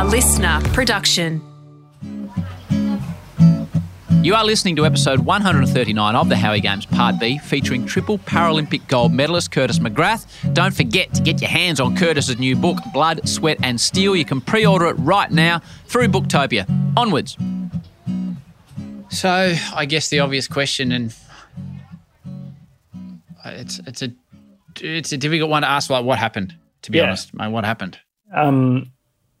A listener production. You are listening to episode 139 of the Howie Games Part B, featuring triple Paralympic gold medalist Curtis McGrath. Don't forget to get your hands on Curtis's new book, Blood, Sweat and Steel. You can pre order it right now through Booktopia. Onwards. So, I guess the obvious question, and it's it's a it's a difficult one to ask. Like, what happened? To be Yeah. honest, mate, what happened? Um,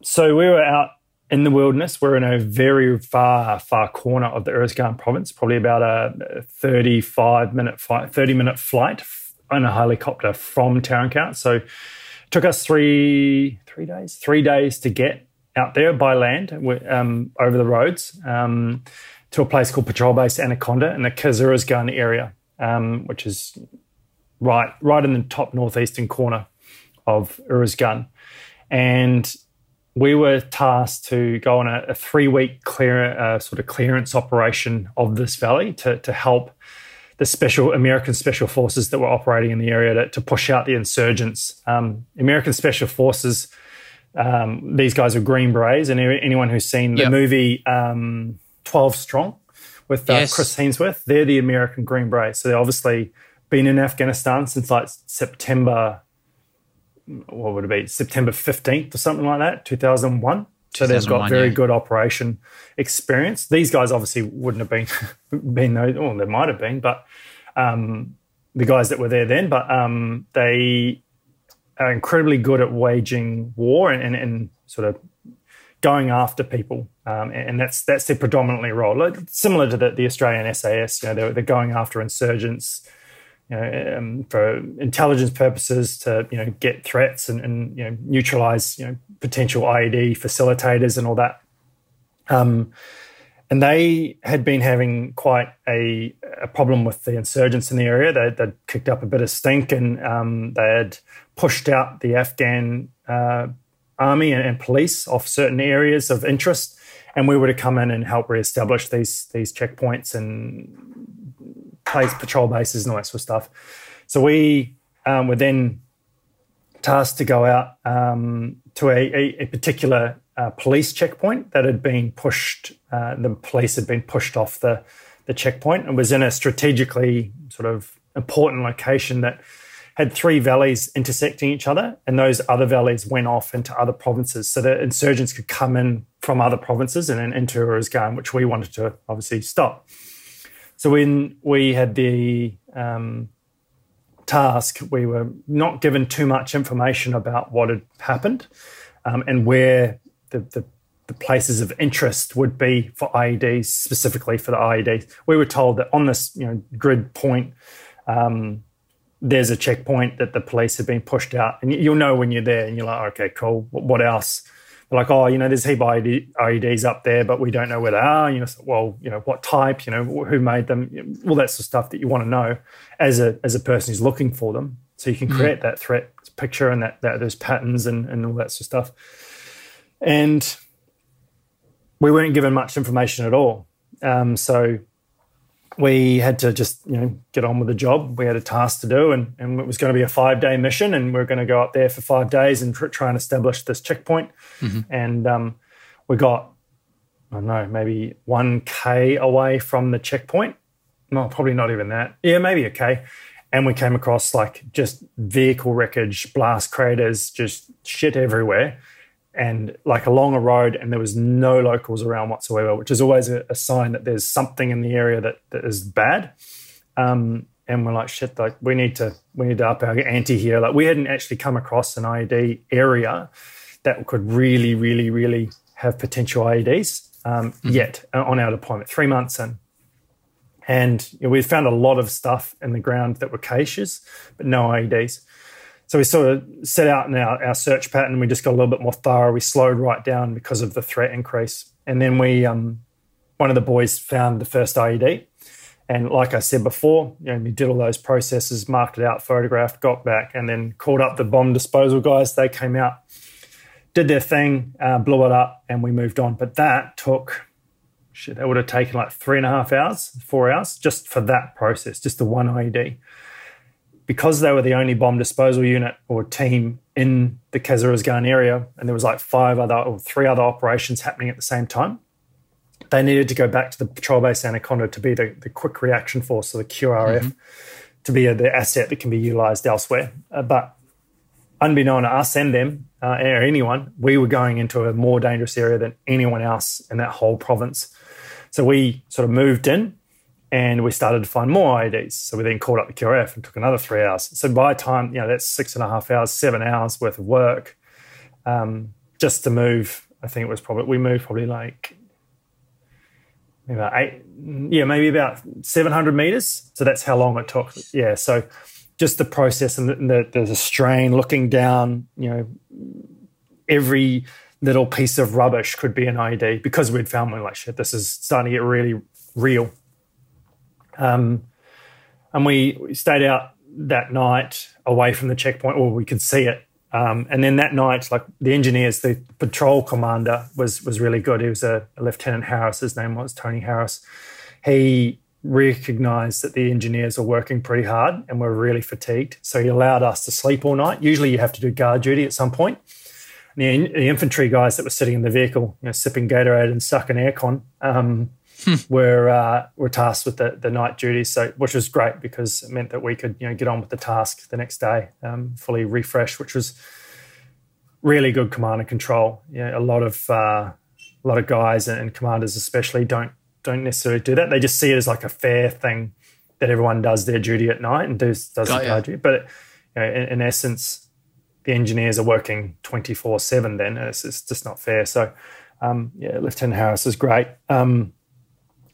so we were out in the wilderness. We're in a very far, far corner of the Uruzgan province, probably about a 35 minute flight, 30 minute flight on a helicopter from Tarinkot. So it took us three, three days, three days to get out there by land um, over the roads um, to a place called Patrol Base Anaconda in the Khas Uruzgan area, um, which is right, right in the top northeastern corner of Uruzgan. And we were tasked to go on a, a three week clear uh, sort of clearance operation of this valley to, to help the special American special forces that were operating in the area to, to push out the insurgents. Um, American special forces, um, these guys are Green Berets, and anyone who's seen the Yep. movie um, Twelve Strong with uh, Yes. Chris Hemsworth, they're the American Green Berets. So they've obviously been in Afghanistan since like September what would it be September 15th or something like that 2001 so they've got very yeah. good operation experience these guys obviously wouldn't have been been those or they might have been but um, the guys that were there then but um, they are incredibly good at waging war and, and, and sort of going after people, um, and, and that's that's their predominantly role. Like, similar to the, the Australian SAS, you know, they're, they're going after insurgents, you know, um, for intelligence purposes to you know get threats and, and you know neutralize you know potential IED facilitators and all that. Um, and they had been having quite a, a problem with the insurgents in the area. They, they'd kicked up a bit of stink and um, they had pushed out the Afghan uh, army and, and police off certain areas of interest. And we were to come in and help reestablish these these checkpoints and place patrol bases and all that sort of stuff. So we um, were then tasked to go out um, to a, a, a particular uh, police checkpoint that had been pushed. Uh, the police had been pushed off the the checkpoint and was in a strategically sort of important location that had three valleys intersecting each other, and those other valleys went off into other provinces, so that insurgents could come in from other provinces and then into Uruzgan, which we wanted to obviously stop. So when we had the um, task, we were not given too much information about what had happened um, and where the, the, the places of interest would be for IEDs, specifically for the IEDs. We were told that on this you know, grid point, um, there's a checkpoint that the police have been pushed out. And you'll know when you're there and you're like, okay, cool. What what else? Like, oh, you know, there's heap IEDs up there, but we don't know where they are. You know, well, you know, what type, you know, who made them, all that sort of stuff that you want to know as a as a person who's looking for them. So you can create that threat picture and that, that those patterns and, and all that sort of stuff. And we weren't given much information at all. Um, so we had to just you know get on with the job. We had a task to do, and, and it was going to be a five day mission, and we are going to go up there for five days and tr- try and establish this checkpoint. And um, we got I don't know maybe one k away from the checkpoint. No, probably not even that. Yeah, maybe a k. And we came across like just vehicle wreckage, blast craters, just shit everywhere and like along a road and there was no locals around whatsoever which is always a, a sign that there's something in the area that, that is bad. Um, and we're like shit like we need to we need to up our ante here. Like we hadn't actually come across an ied area that could really really really have potential ieds um, yet uh, on our deployment three months in. And you know, we found a lot of stuff in the ground that were caches but no ieds so we sort of set out in our, our search pattern. We just got a little bit more thorough. We slowed right down because of the threat increase. And then we, um, one of the boys found the first IED. And like I said before, you know, we did all those processes, marked it out, photographed, got back, and then called up the bomb disposal guys. They came out, did their thing, uh, blew it up, and we moved on. But that took, shit, that would have taken like three and a half hours, four hours, just for that process, just the one IED because they were the only bomb disposal unit or team in the Khas Uruzgan area, and there was like five other or three other operations happening at the same time, they needed to go back to the patrol base Anaconda to be the, the quick reaction force, or the QRF, mm-hmm. to be a, the asset that can be utilized elsewhere. Uh, but unbeknown to us and them, uh, or anyone, we were going into a more dangerous area than anyone else in that whole province. So we sort of moved in and we started to find more IEDs. So we then called up the QRF and took another three hours. So by time, you know, that's six and a half hours, seven hours worth of work um, just to move. I think it was probably, we moved probably like maybe about eight, yeah, maybe about 700 meters. So that's how long it took. Yeah. So just the process and, the, the, there's a strain looking down, you know, every little piece of rubbish could be an IED because we'd found one like shit. This is starting to get really real. Um, and we, we stayed out that night away from the checkpoint, or we could see it. Um, and then that night, like the engineers, the patrol commander was was really good. He was a, a Lieutenant Harris. His name was Tony Harris. He recognized that the engineers were working pretty hard and were really fatigued. So he allowed us to sleep all night. Usually, you have to do guard duty at some point. The, the, infantry guys that were sitting in the vehicle, you know, sipping Gatorade and sucking aircon, um, hmm. were uh, were tasked with the, the night duties. So, which was great because it meant that we could you know get on with the task the next day, um, fully refreshed, which was really good command and control. Yeah, a lot of uh, a lot of guys and commanders especially don't don't necessarily do that. They just see it as like a fair thing that everyone does their duty at night and does does Got their duty. But you know, in, in, essence, the engineers are working twenty four seven. Then it's, it's, just not fair. So um, yeah, Lieutenant Harris is great. Um,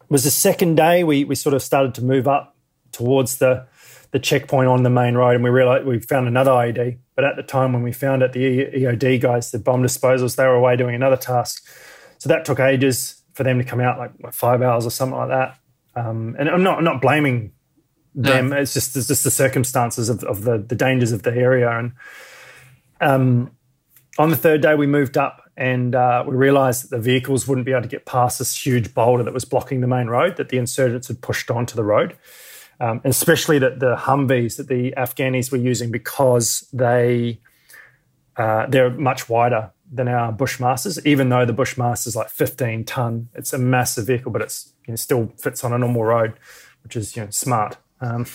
was the second day we we sort of started to move up towards the the checkpoint on the main road, and we realized we found another IED. But at the time when we found it, the EOD guys, the bomb disposals, they were away doing another task. So that took ages for them to come out, like five hours or something like that. Um, and I'm not I'm not blaming them. No. It's just it's just the circumstances of, of the the dangers of the area. And um, on the third day, we moved up and uh, we realized that the vehicles wouldn't be able to get past this huge boulder that was blocking the main road that the insurgents had pushed onto the road. Um, especially that the Humvees that the Afghanis were using because they uh, they're much wider than our Bushmasters, even though the Bushmaster's like 15 ton. It's a massive vehicle, but it's you know, still fits on a normal road, which is you know smart. Um,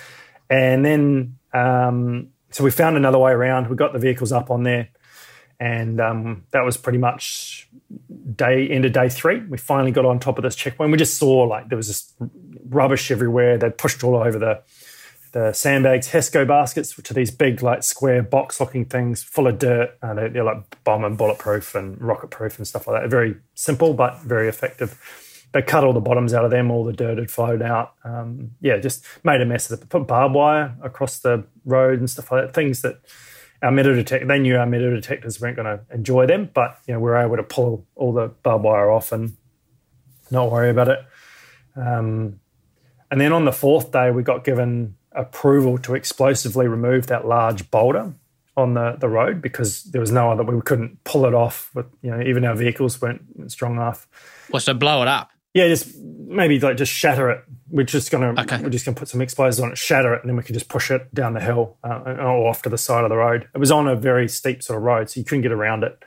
and then um, so we found another way around. We got the vehicles up on there, and um, that was pretty much day end of day three. We finally got on top of this checkpoint. We just saw like there was just rubbish everywhere. They pushed all over the the sandbags, Hesco baskets, which are these big, like square box looking things full of dirt. Uh, they're, they're, like bomb and bulletproof and rocket proof and stuff like that. Very simple, but very effective. They cut all the bottoms out of them, all the dirt had flowed out. Um, yeah, just made a mess of it. Put barbed wire across the road and stuff like that. Things that our metal detector, they knew our metal detectors weren't going to enjoy them, but you know, we were able to pull all the barbed wire off and not worry about it. Um, and then on the fourth day, we got given approval to explosively remove that large boulder on the, the road because there was no other we couldn't pull it off with you know even our vehicles weren't strong enough well so blow it up yeah just maybe like just shatter it we're just gonna okay. we're just gonna put some explosives on it shatter it and then we can just push it down the hill uh, or off to the side of the road it was on a very steep sort of road so you couldn't get around it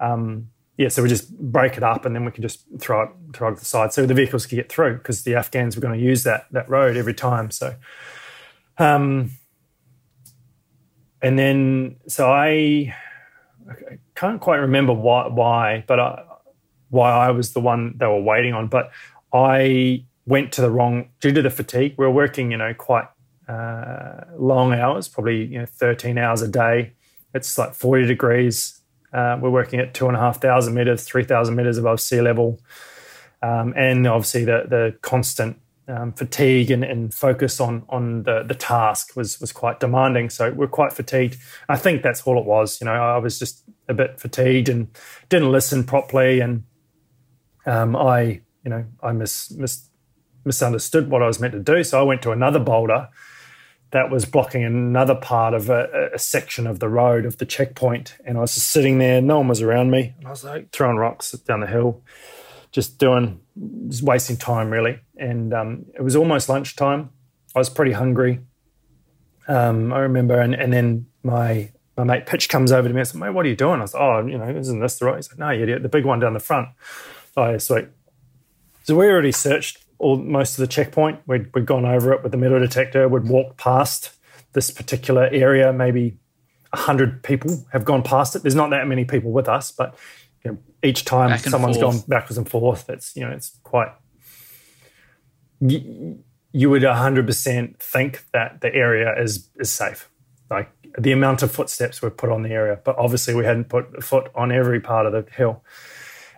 um, yeah, so we just break it up and then we can just throw it throw it to the side so the vehicles could get through because the Afghans were going to use that that road every time. So um, and then, so I, I can't quite remember why, why but I, why I was the one they were waiting on. But I went to the wrong due to the fatigue. We were working, you know, quite uh, long hours, probably you know, 13 hours a day. It's like 40 degrees. Uh, we're working at two and a half thousand meters, 3,000 meters above sea level. Um, and obviously the, the constant um, fatigue and, and, focus on on the, the task was was quite demanding. So we're quite fatigued. I think that's all it was. You know, I was just a bit fatigued and didn't listen properly, and um, I you know I mis, mis, misunderstood what I was meant to do. So I went to another boulder that was blocking another part of a, a section of the road of the checkpoint, and I was just sitting there. No one was around me, and I was like throwing rocks down the hill just doing, just wasting time really. And um, it was almost lunchtime. I was pretty hungry. Um, I remember, and, and then my my mate Pitch comes over to me and says, "Mate, what are you doing?" I was "Oh, you know, isn't this the right?" He's like, "No, you idiot, the big one down the front." Oh, yeah, sweet. So we already searched all most of the checkpoint. We'd, we'd gone over it with the metal detector. We'd walked past this particular area. Maybe hundred people have gone past it. There's not that many people with us, but you know, each time someone's forth. gone backwards and forth, it's you know it's quite. You, you would 100% think that the area is is safe. Like the amount of footsteps were put on the area, but obviously we hadn't put a foot on every part of the hill.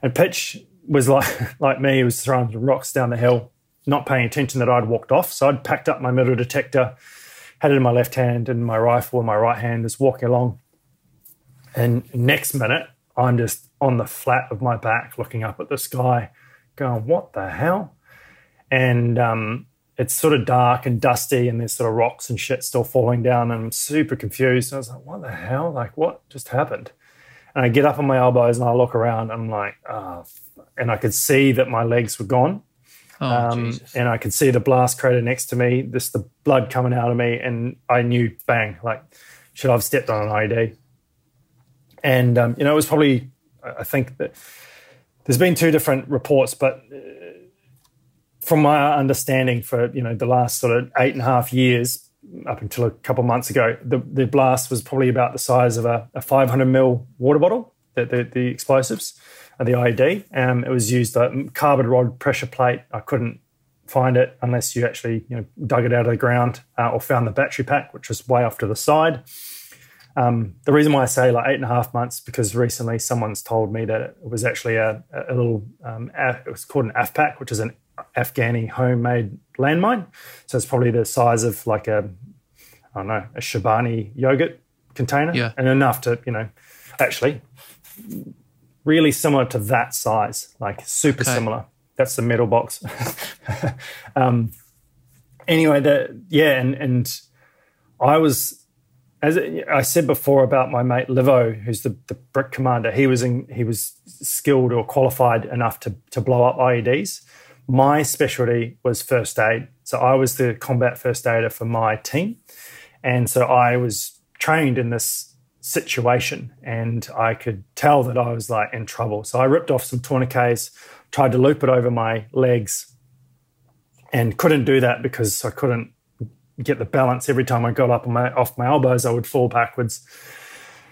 And Pitch was like like me, was throwing rocks down the hill, not paying attention that I'd walked off. So I'd packed up my metal detector, had it in my left hand and my rifle in my right hand, just walking along. And next minute, I'm just on the flat of my back, looking up at the sky, going, "What the hell?" And um, it's sort of dark and dusty, and there's sort of rocks and shit still falling down, and I'm super confused. And I was like, "What the hell? Like, what just happened?" And I get up on my elbows and I look around. And I'm like, oh, and I could see that my legs were gone. Oh, um, and I could see the blast crater next to me, just the blood coming out of me. And I knew, bang, like, should I have stepped on an IED? And, um, you know, it was probably, I think that there's been two different reports, but uh, from my understanding for, you know, the last sort of eight and a half years, up until a couple months ago, the, the blast was probably about the size of a, a 500 ml water bottle, the, the, the explosives, the IED. Um, it was used, a carbon rod pressure plate. I couldn't find it unless you actually you know, dug it out of the ground uh, or found the battery pack, which was way off to the side. Um, the reason why I say like eight and a half months because recently someone's told me that it was actually a, a little um, it was called an AFPAK, which is an Afghani homemade landmine. So it's probably the size of like a, I don't know, a Chobani yogurt container. Yeah. And enough to, you know, actually really similar to that size, like super okay. similar. That's the metal box. um, anyway, the, yeah, and, and I was, as I said before about my mate Livo, who's the, the brick commander, he was in, he was skilled or qualified enough to, to blow up IEDs my specialty was first aid. So I was the combat first aider for my team. And so I was trained in this situation and I could tell that I was like in trouble. So I ripped off some tourniquets, tried to loop it over my legs and couldn't do that because I couldn't get the balance every time I got up my, off my elbows, I would fall backwards.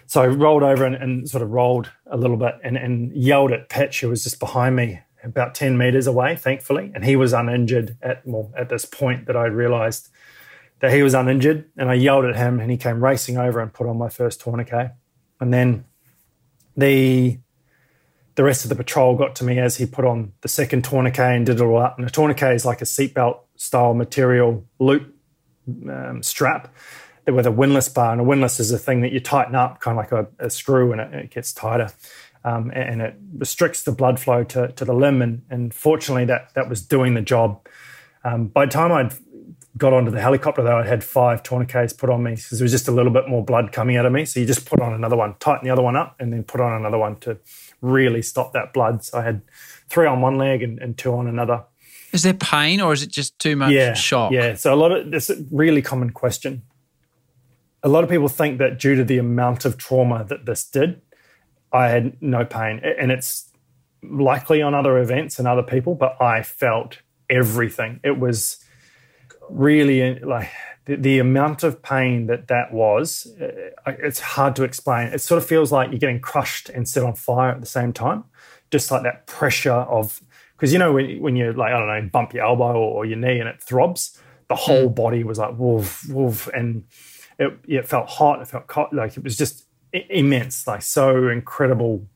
So I rolled over and, and sort of rolled a little bit and, and yelled at Pitch, who was just behind me, about 10 meters away, thankfully. And he was uninjured at, well, at this point that I realized that he was uninjured. And I yelled at him and he came racing over and put on my first tourniquet. And then the the rest of the patrol got to me as he put on the second tourniquet and did it all up. And a tourniquet is like a seatbelt style material loop um, strap with a windlass bar. And a windlass is a thing that you tighten up, kind of like a, a screw, and it, it gets tighter um, and it restricts the blood flow to, to the limb. And, and fortunately, that, that was doing the job. Um, by the time I'd got onto the helicopter, though, I had five tourniquets put on me because there was just a little bit more blood coming out of me. So you just put on another one, tighten the other one up, and then put on another one to really stop that blood. So I had three on one leg and, and two on another. Is there pain or is it just too much yeah, shock? Yeah. So a lot of this really common question. A lot of people think that due to the amount of trauma that this did, I had no pain. And it's likely on other events and other people, but I felt everything. It was really like the, the amount of pain that that was, uh, it's hard to explain. It sort of feels like you're getting crushed and set on fire at the same time. Just like that pressure of, because you know, when, when you like, I don't know, bump your elbow or, or your knee and it throbs, the whole mm. body was like, woof, woof. And it, it felt hot. It felt like it was just immense, like so incredible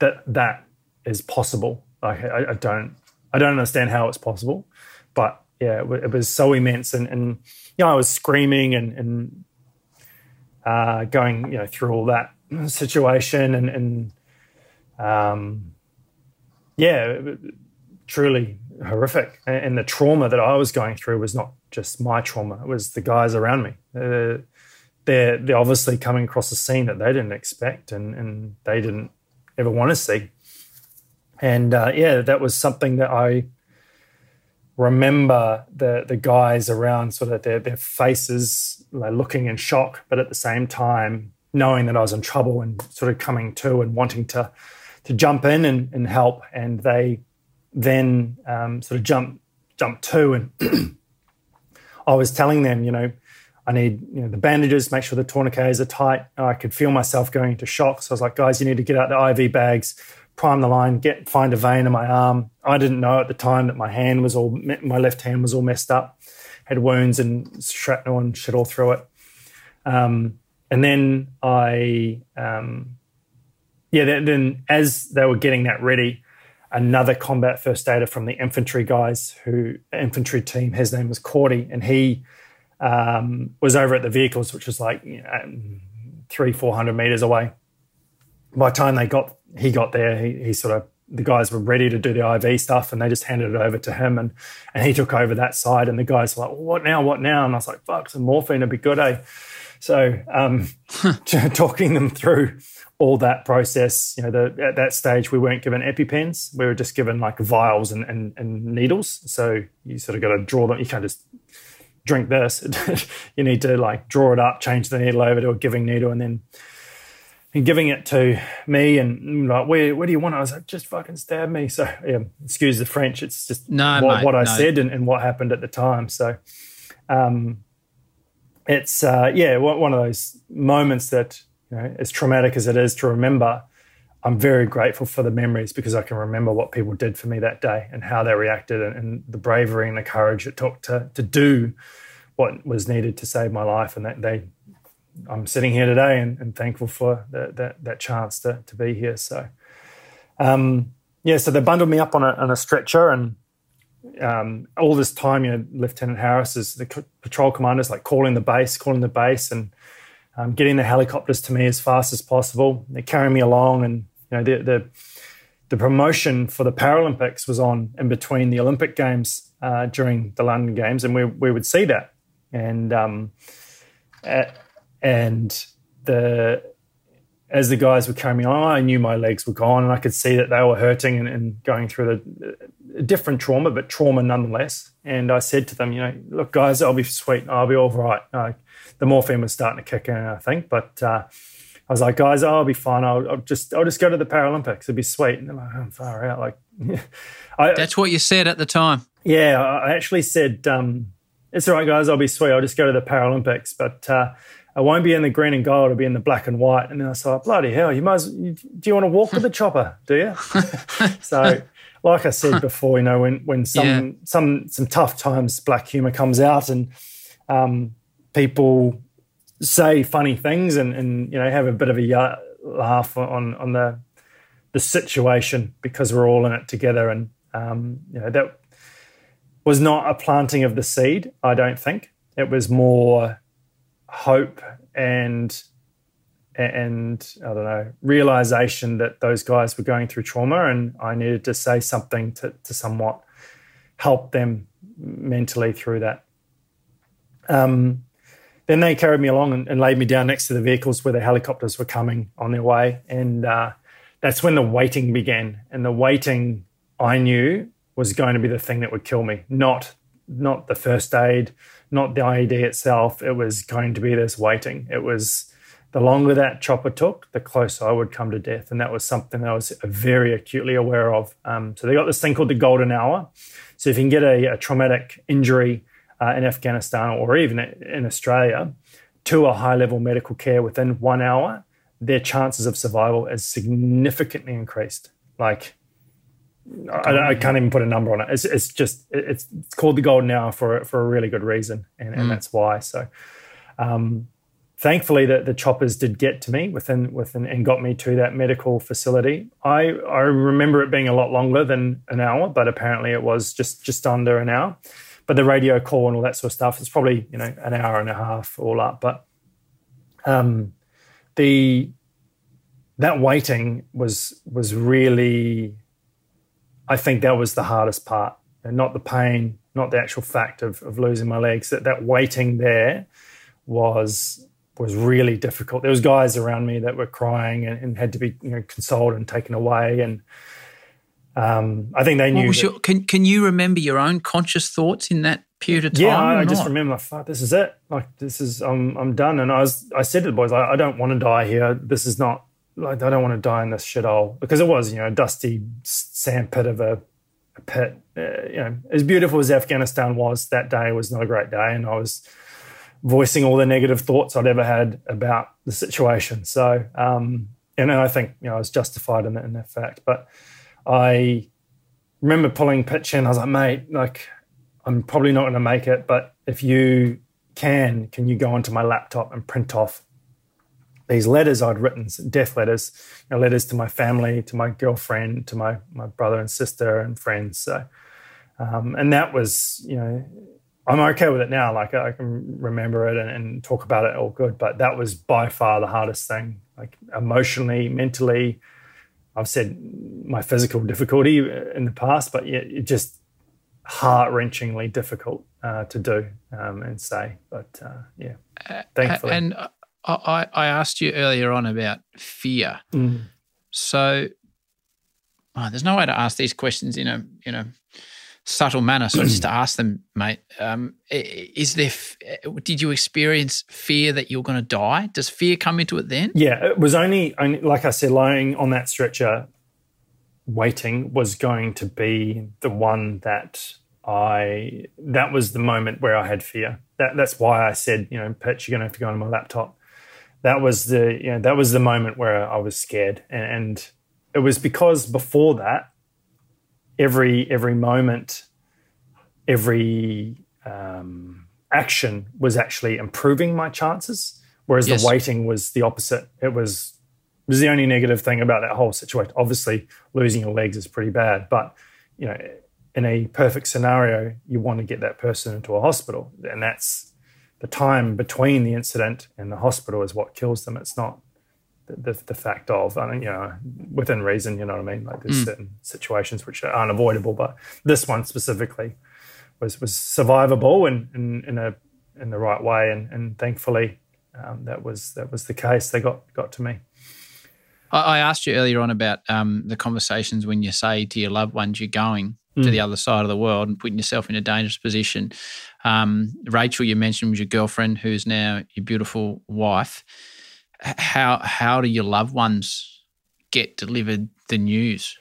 that that is possible. Like I, I don't, I don't understand how it's possible, but yeah, it, it was so immense, and and you know I was screaming and and uh, going you know through all that situation and and um, yeah, truly horrific. And, and, the trauma that I was going through was not just my trauma; it was the guys around me. Uh, they're they're obviously coming across a scene that they didn't expect and and they didn't ever want to see. And uh, yeah, that was something that I remember the the guys around sort of their their faces like, looking in shock, but at the same time knowing that I was in trouble and sort of coming to and wanting to to jump in and, and help. And they then um, sort of jump jump to, and I was telling them, you know, I need you know the bandages, make sure the tourniquets are tight. I could feel myself going into shock, so I was like, guys, you need to get out the IV bags, prime the line, get find a vein in my arm. I didn't know at the time that my hand was all my left hand was all messed up, had wounds and shrapnel and shit all through it. Um, and then I, um, yeah, then, then as they were getting that ready, another combat first aider from the infantry guys, who infantry team, his name was Cordy, and he um, was over at the vehicles, which was like you know, three, four hundred meters away. By the time they got, he got there, he, he sort of the guys were ready to do the IV stuff and they just handed it over to him and, and he took over that side and the guys were like, well, what now, what now? And I was like, fuck, some morphine would be good, eh? So um, talking them through all that process, you know, the, at that stage we weren't given EpiPens. We were just given like vials and, and, and needles. So you sort of got to draw them. You can't just drink this. you need to like draw it up, change the needle over to a giving needle, and then and giving it to me and like, where, where do you want it? I was like, just fucking stab me. So, yeah, excuse the French. It's just no, what, mate, what I no. said and, and, what happened at the time. So, um, it's, uh, yeah, one of those moments that, you know, as traumatic as it is to remember, I'm very grateful for the memories because I can remember what people did for me that day and how they reacted and, and the bravery and the courage it took to, to do what was needed to save my life. And that they, I'm sitting here today and, and thankful for the, that that chance to to be here. So, um, yeah, so they bundled me up on a, on a stretcher, and um, all this time, you know, Lieutenant Harris is the patrol commanders like calling the base, calling the base, and um, getting the helicopters to me as fast as possible. They're carrying me along, and you know, the the, the promotion for the Paralympics was on in between the Olympic Games uh, during the London Games, and we we would see that, and um, at, and the as the guys were coming on, I knew my legs were gone, and I could see that they were hurting and, and going through the different trauma, but trauma nonetheless. And I said to them, you know, look, guys, I'll be sweet, I'll be all right. Uh, the morphine was starting to kick in, I think, but uh, I was like, guys, I'll be fine. I'll, I'll, just, I'll just go to the Paralympics. It'd be sweet. And they're like, I'm far out. Like, I, that's what you said at the time. Yeah, I actually said, um, it's all right, guys. I'll be sweet. I'll just go to the Paralympics, but. Uh, I won't be in the green and gold. I'll be in the black and white. And then I thought, bloody hell, you might. do you want to walk with the chopper? Do you? so, like I said before, you know, when when some yeah. some some tough times, black humor comes out, and um, people say funny things, and and you know have a bit of a laugh on on the the situation because we're all in it together, and um, you know that was not a planting of the seed. I don't think it was more hope and and I don't know realization that those guys were going through trauma, and I needed to say something to, to somewhat help them mentally through that. Um, then they carried me along and, and, laid me down next to the vehicles where the helicopters were coming on their way, and uh, that's when the waiting began. And the waiting I knew was going to be the thing that would kill me, not not the first aid, not the IED itself. It was going to be this waiting. It was the longer that chopper took, the closer I would come to death. And that was something that I was very acutely aware of. Um, so they got this thing called the golden hour. So if you can get a, a traumatic injury uh, in Afghanistan or even in Australia to a high level medical care within one hour, their chances of survival is significantly increased. Like I, I, can't even put a number on it. It's, it's just it's, it's, called the golden hour for for a really good reason, and, and mm. that's why. So, um, thankfully, the, the choppers did get to me within within and got me to that medical facility. I I remember it being a lot longer than an hour, but apparently it was just just under an hour. But the radio call and all that sort of stuff, it's probably you know an hour and a half all up. But um, the that waiting was was really I think that was the hardest part, and not the pain, not the actual fact of, of losing my legs. That that waiting there was was really difficult. There was guys around me that were crying and, and had to be you know consoled and taken away, and Um, I think they knew. That, your, can Can you remember your own conscious thoughts in that period of time? Yeah, I, I just remember fuck, this is it. Like this is I'm I'm done. And I was I said to the boys, like, I don't want to die here. This is not like I don't want to die in this shithole because it was you know a dusty sandpit of a, a pit. Uh, you know, as beautiful as Afghanistan was, that day was not a great day, and I was voicing all the negative thoughts I'd ever had about the situation. So, um, and I think you know I was justified in that, in that fact. But I remember pulling pitch in. I was like, mate, like I'm probably not going to make it, but if you can, can you go onto my laptop and print off these letters I'd written, death letters, you know, letters to my family, to my girlfriend, to my my brother and sister and friends. So, um, and that was, you know, I'm okay with it now. Like I can remember it and, and, talk about it all good. But that was by far the hardest thing, like emotionally, mentally. I've said my physical difficulty in the past, but yeah, it just heart wrenchingly difficult uh, to do um, and say. But uh, yeah, uh, thankfully. And I, I asked you earlier on about fear. Mm. So oh, there's no way to ask these questions in a in a subtle manner. So just to ask them, mate, um, is there? Did you experience fear that you're going to die? Does fear come into it then? Yeah, it was only, only like I said, lying on that stretcher, waiting was going to be the one that I. That was the moment where I had fear. That that's why I said, you know, pitch, you're going to have to go on my laptop that was the you know that was the moment where I was scared, and, and it was because before that, every every moment, every um, action was actually improving my chances, whereas yes. the waiting was the opposite. It was it was the only negative thing about that whole situation. Obviously, losing your legs is pretty bad, but you know, in a perfect scenario, you want to get that person into a hospital, and that's the time between the incident and the hospital is what kills them. It's not the, the, the fact of, I mean, you know, within reason, you know what I mean? Like there's mm. certain situations which are unavoidable, but this one specifically was was survivable and in, in, a in the right way, and, and thankfully um, that was that was the case. They got got to me. I asked you earlier on about um, the conversations when you say to your loved ones you're going mm. to the other side of the world and putting yourself in a dangerous position. Um, Rachel, you mentioned was your girlfriend, who's now your beautiful wife. How how do your loved ones get delivered the news?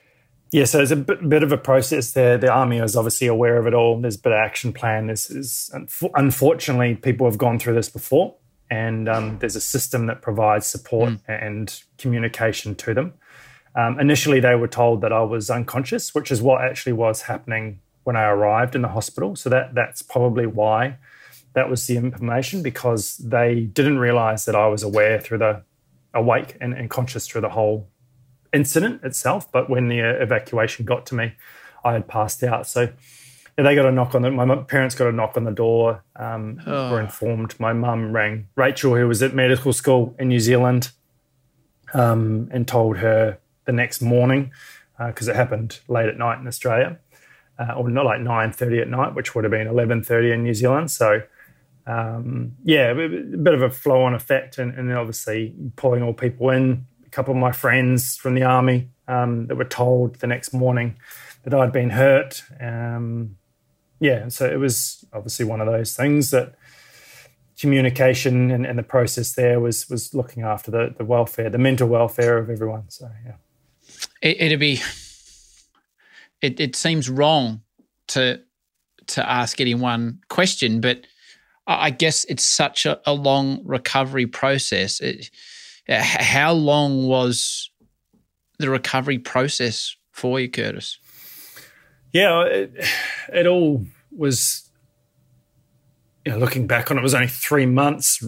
Yeah, so there's a bit, bit, of a process there. The army is obviously aware of it all. There's a bit of action plan. This is unfortunately people have gone through this before, and um, there's a system that provides support mm. and communication to them. Um, initially, they were told that I was unconscious, which is what actually was happening when I arrived in the hospital. So that that's probably why that was the information because they didn't realize that I was aware through the awake and, and conscious through the whole incident itself. But when the uh, evacuation got to me, I had passed out. So yeah, they got a knock on the. My parents got a knock on the door. Um, oh. Were informed. My mum rang Rachel, who was at medical school in New Zealand, um, and told her the next morning because uh, it happened late at night in Australia, uh, or not like nine thirty at night, which would have been eleven thirty in New Zealand. So um, yeah, a bit of a flow on effect, and, and, obviously pulling all people in. A couple of my friends from the army um, that were told the next morning that I'd been hurt. Um, yeah, so it was obviously one of those things that communication and, and, the process there was was looking after the, the welfare, the mental welfare of everyone. So yeah it, would be it, it seems wrong to to ask any one question, but I guess it's such a, a long recovery process. It, how long was the recovery process for you, Curtis? Yeah, it, it all was. You know, looking back on it, it was only three months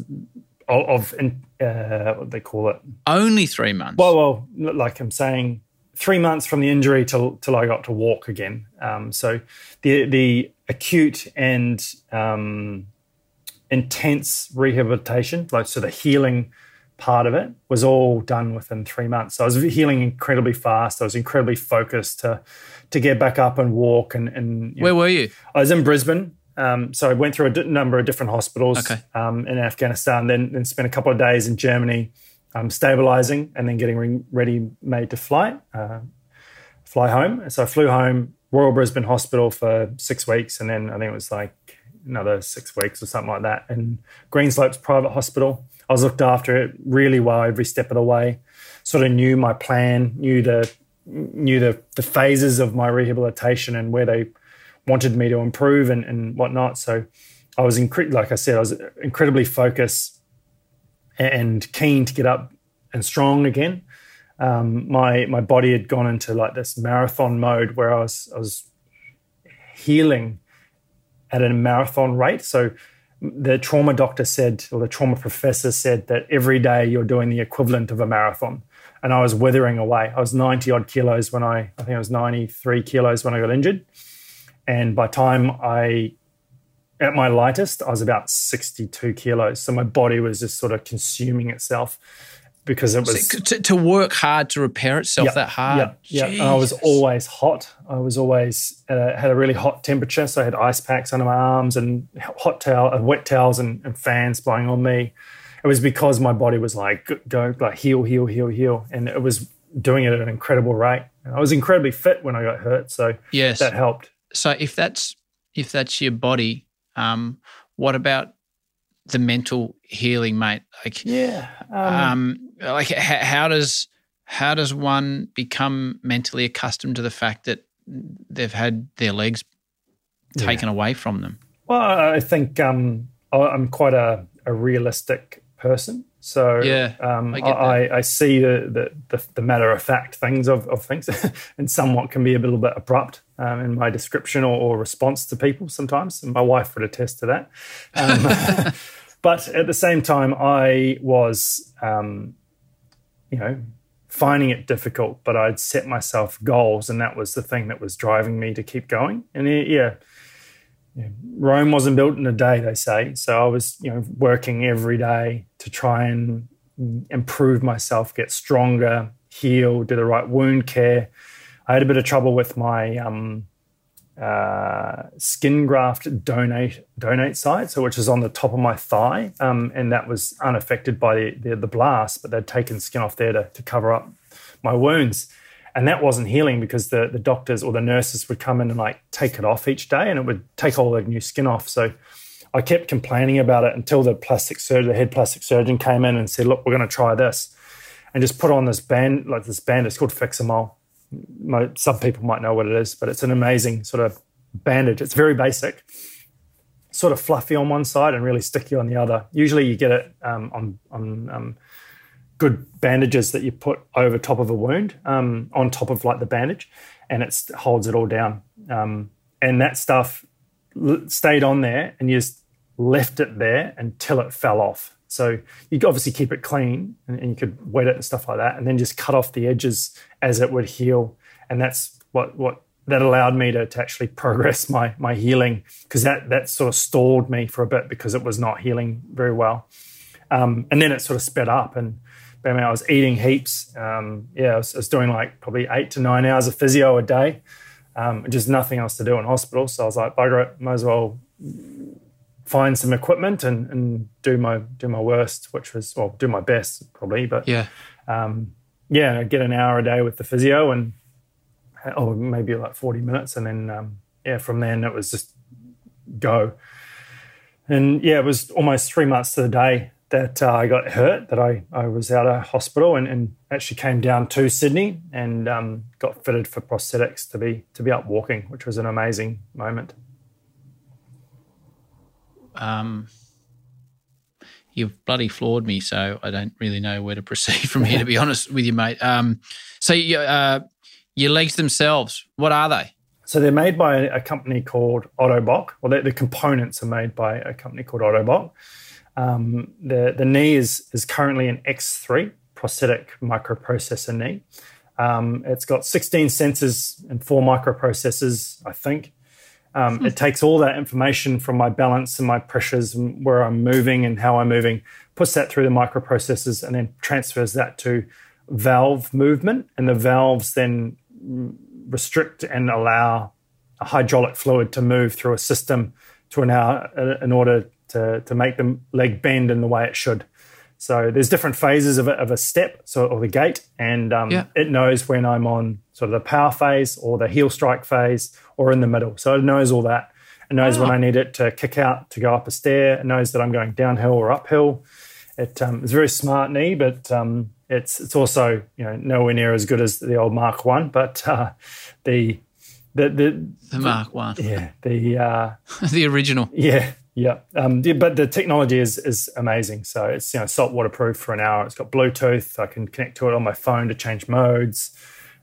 of, uh, what they call it. Only three months. Well, well, like I'm saying, three months from the injury till till I got to walk again. Um, so the the acute and um, intense rehabilitation, like so the healing part of it, was all done within three months. So I was healing incredibly fast. I was incredibly focused to to get back up and walk. And, and where know, were you? I was in Brisbane. Um, so I went through a d- number of different hospitals okay. um, in Afghanistan, then, then spent a couple of days in Germany um, stabilizing and then getting ready made to fly. Uh, fly home. So I flew home, Royal Brisbane Hospital for six weeks, and then I think it was like another six weeks or something like that in Greenslopes Private Hospital. I was looked after it really well every step of the way. Sort of knew my plan, knew the knew the, the phases of my rehabilitation and where they wanted me to improve and, and whatnot. So I was incre- like I said, I was incredibly focused and keen to get up and strong again. Um, my my body had gone into like this marathon mode where I was I was healing at a marathon rate. So the trauma doctor said, or the trauma professor said, that every day you're doing the equivalent of a marathon. And I was withering away. I was 90 odd kilos when I, I think I was 93 kilos when I got injured. And by time I, at my lightest, I was about 62 kilos. So my body was just sort of consuming itself because it was so to, to, work hard to repair itself that hard. Yeah, yeah. I was always hot. I was always uh, had a really hot temperature, so I had ice packs under my arms and hot towel, uh, wet towels, and, and, fans blowing on me. It was because my body was like go like heal, heal, heal, heal, and it was doing it at an incredible rate. And I was incredibly fit when I got hurt, so yes, that helped. So if that's if that's your body, um, what about the mental healing, mate? Like, yeah, um, um, like how, how does how does one become mentally accustomed to the fact that they've had their legs taken yeah. away from them? Well, I think um, I'm quite a, a, realistic person. So yeah, um, I, I, I, see the, the, the, matter of fact things of, of things, and somewhat can be a little bit abrupt um, in my description or, or, response to people sometimes. And my wife would attest to that. Um, but at the same time, I was, um, you know, finding it difficult, but I'd set myself goals, and that was the thing that was driving me to keep going. And yeah, yeah, Rome wasn't built in a day, they say. So I was, you know, working every day to try and improve myself, get stronger, heal, do the right wound care. I had a bit of trouble with my um, uh, skin graft donate donate site, so which is on the top of my thigh, um, and that was unaffected by the, the, the blast, but they'd taken skin off there to, to cover up my wounds, and that wasn't healing because the the doctors or the nurses would come in and like take it off each day, and it would take all the new skin off. So I kept complaining about it until the plastic surgeon, the head plastic surgeon, came in and said, "Look, we're going to try this," and just put on this band like this band. It's called Fixomull some people might know what it is, but it's an amazing sort of bandage. It's very basic, sort of fluffy on one side and really sticky on the other. Usually, you get it um, on on um, good bandages that you put over top of a wound, um, on top of like the bandage, and it holds it all down. Um, and that stuff stayed on there, and you just left it there until it fell off. So you obviously keep it clean and, and, you could wet it and stuff like that, and then just cut off the edges as it would heal. And that's what what that allowed me to, to actually progress my my healing because that that sort of stalled me for a bit because it was not healing very well. Um, and then it sort of sped up and. I mean, I was eating heaps. Um, yeah, I was, I was, doing like probably eight to nine hours of physio a day, um, just nothing else to do in hospital. So I was like, bugger it, might as well find some equipment and, and do my do my worst, which was well, do my best probably, but yeah, um, yeah, get an hour a day with the physio and or maybe like forty minutes, and then um, yeah, from then it was just go. And yeah, it was almost three months to the day that uh, I got hurt, that I, I was out of hospital and, and actually came down to Sydney and um, got fitted for prosthetics to be to be up walking, which was an amazing moment um, you've bloody floored me, so I don't really know where to proceed from here, to be honest with you, mate. Um, so you, uh, your legs themselves, what are they? So they're made by a company called Ottobock. Well, the components are made by a company called Ottobock. Um, the the knee is is currently an X3 prosthetic microprocessor knee. Um, it's got 16 sensors and four microprocessors, I think. Um, it takes all that information from my balance and my pressures and where I'm moving and how I'm moving, puts that through the microprocessors, and then transfers that to valve movement. And the valves then restrict and allow a hydraulic fluid to move through a system to an uh, in order to, to make the leg bend in the way it should. So there's different phases of a, of a step, so or the gait, and um, Yeah. it knows when I'm on sort of the power phase or the heel strike phase or in the middle. So it knows all that. It knows when Oh. I need it to kick out to go up a stair. It knows that I'm going downhill or uphill. It um, it's a very smart knee, but um, it's it's also you know nowhere near as good as the old Mark One. But uh, the the the The Mark One, yeah the uh, the original. yeah yeah. Um, but the technology is is amazing. So it's you know salt waterproof for an hour. It's got Bluetooth. I can connect to it on my phone to change modes.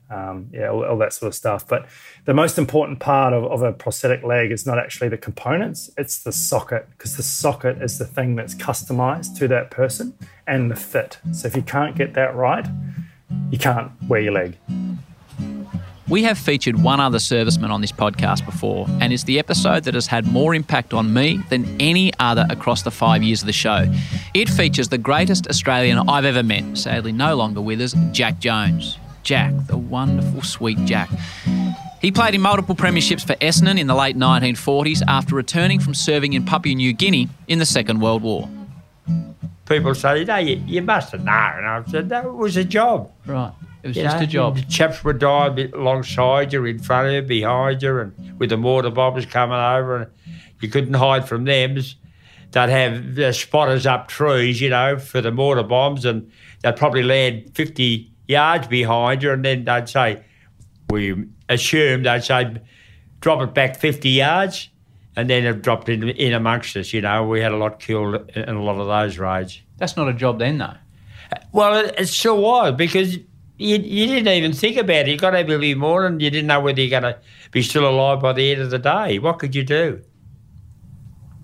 Um, yeah, all, all that sort of stuff. But the most important part of, of a prosthetic leg is not actually the components; it's the socket, because the socket is the thing that's customized to that person and the fit. So if you can't get that right, you can't wear your leg. We have featured one other serviceman on this podcast before, and it's the episode that has had more impact on me than any other across the five years of the show. It features the greatest Australian I've ever met, sadly no longer with us, Jack Jones. Jack, the wonderful, sweet Jack. He played in multiple premierships for Essendon in the late 1940s after returning from serving in Papua New Guinea in the Second World War. People say, no, you, you must have known. And I said, that was a job. Right. It was you just know. a job. The chaps would die alongside you, in front of you, behind you, and with the mortar bombers coming over, and you couldn't hide from them. They'd have the spotters up trees, you know, for the mortar bombs, and they'd probably land 50 yards behind you, and then they'd say, we assume they'd say, drop it back 50 yards, and then it dropped in, in amongst us, you know. We had a lot killed in a lot of those raids. That's not a job then, though. Well, it, it sure was because you, you didn't even think about it. You got up every morning, you didn't know whether you're going to be still alive by the end of the day. What could you do?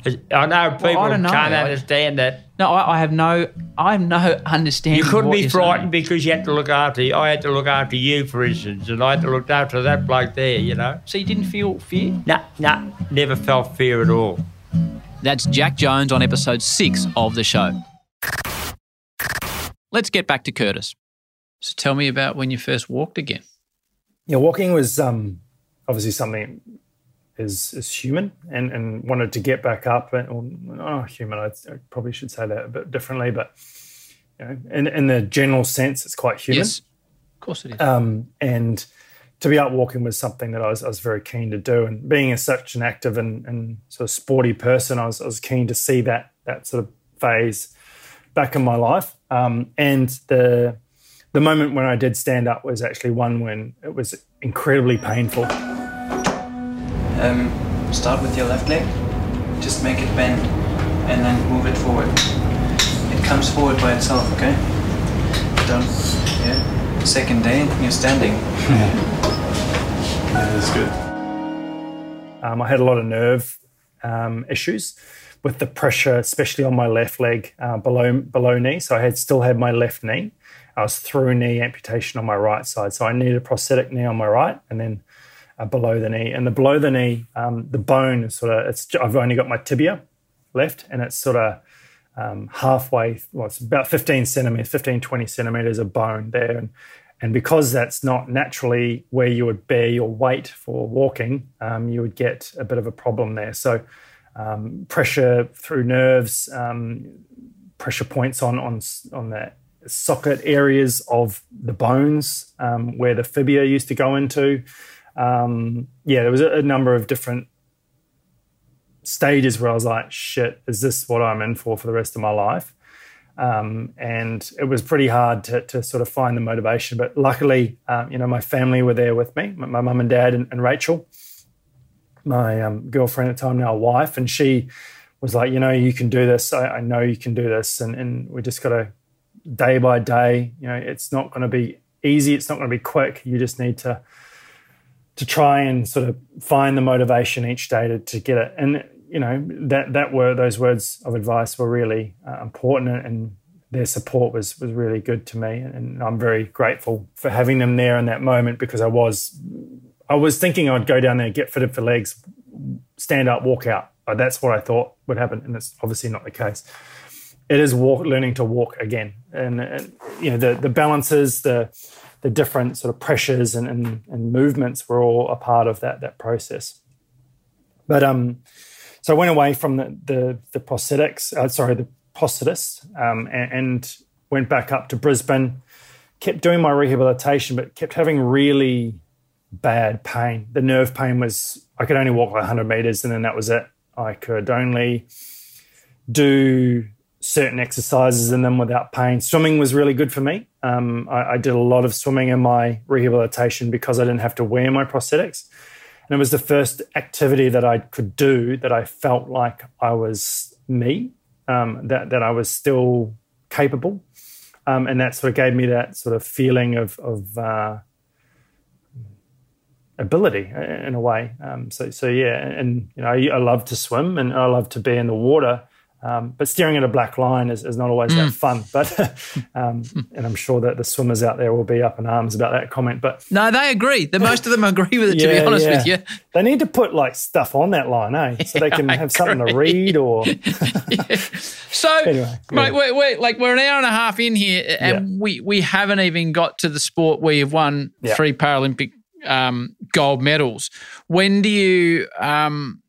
I know people don't know. can't understand that. No, I, I have no, I have no understanding. You couldn't what be you're frightened saying. because you had to look after. I had to look after you, for instance, and I had to look after that bloke there. You know. So you didn't feel fear? Nah, nah, never felt fear at all. That's Jack Jones on episode six of the show. Let's get back to Curtis. So tell me about when you first walked again. Yeah, walking was um, obviously something is is human, and and wanted to get back up. And oh, human, I, I probably should say that a bit differently, but you know, in in the general sense, it's quite human. Yes, of course it is. Um, and to be out walking was something that I was, I was very keen to do. And being a, such an active and, and sort of sporty person, I was, I was keen to see that that sort of phase back in my life. Um, and the the moment when I did stand up was actually one when it was incredibly painful. Um, start with your left leg, just make it bend and then move it forward. It comes forward by itself, okay? Don't, yeah. Second day, you're standing. Yeah, that's good. Um, I had a lot of nerve um, issues with the pressure, especially on my left leg uh, below below knee. So I had still had my left knee. I was through knee amputation on my right side, so I needed a prosthetic knee on my right, and then below the knee. And the below the knee, um, the bone is sort of. It's I've only got my tibia left, and it's sort of um, halfway. Well, it's about 15 centimeters, 15, 20 centimeters of bone there, and and because that's not naturally where you would bear your weight for walking, um, you would get a bit of a problem there. So, um, pressure through nerves, um, pressure points on on on the socket areas of the bones um, where the fibula used to go into. Um, yeah, there was a, a number of different stages where I was like, "Shit, is this what I'm in for for the rest of my life?" Um, and it was pretty hard to, to sort of find the motivation. But luckily, um, you know, my family were there with me, my mum and dad and, and Rachel, my um, girlfriend at the time, now wife, and she was like, you know, you can do this. I, I know you can do this, and, and we just got to day by day. You know, it's not going to be easy. It's not going to be quick. You just need to to try and sort of find the motivation each day to, to get it. And you know that that were those words of advice were really uh, important, and their support was was really good to me, and I'm very grateful for having them there in that moment because I was I was thinking I'd go down there, get fitted for legs, stand up, walk out. Uh, That's what I thought would happen, and it's obviously not the case. It is walk, learning to walk again, and, and you know the the balances, the the different sort of pressures and, and, and movements were all a part of that that process. But um, so I went away from the the, the prosthetics, uh, sorry, the prosthetist um, and, and went back up to Brisbane. Kept doing my rehabilitation, but kept having really bad pain. The nerve pain was I could only walk like 100 meters, and then that was it. I could only do certain exercises in them without pain. Swimming was really good for me. Um, I, I, did a lot of swimming in my rehabilitation because I didn't have to wear my prosthetics. And it was the first activity that I could do that I felt like I was me, um, that, that I was still capable. Um, and that sort of gave me that sort of feeling of, of uh, ability in a way. Um, so, so yeah, and you know, I, I love to swim and I love to be in the water. Um, but steering at a black line is, is not always mm. that fun. But um, and I'm sure that the swimmers out there will be up in arms about that comment. But no, they agree. The most of them agree with it. yeah, to be honest yeah. with you, they need to put like stuff on that line, eh? So they can have something to read or. So, anyway, mate, we're, we're, like we're an hour and a half in here, and we we haven't even got to the sport where you've won three Paralympic um, gold medals. When do you, um,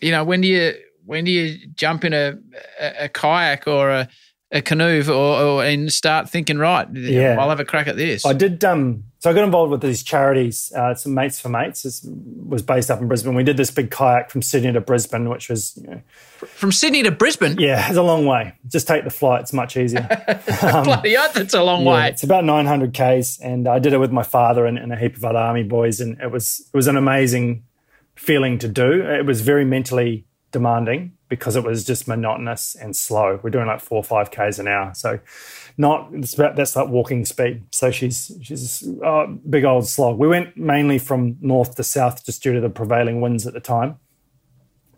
you know, when do you when do you jump in a, a, a kayak or a, a canoe or, or, and start thinking right? Yeah, I'll have a crack at this. I did. Um, so I got involved with these charities. Uh, some mates for mates it was based up in Brisbane. We did this big kayak from Sydney to Brisbane, which was you know, from Sydney to Brisbane. Yeah, it's a long way. Just take the flight; it's much easier. um, Bloody hell, that's a long yeah, way. It's about 900 k's, and I did it with my father and, and a heap of other army boys, and it was it was an amazing feeling to do. It was very mentally demanding because it was just monotonous and slow. We're doing like four or five k's an hour, so not that's like walking speed. So she's she's a big old slog. We went mainly from north to south just due to the prevailing winds at the time.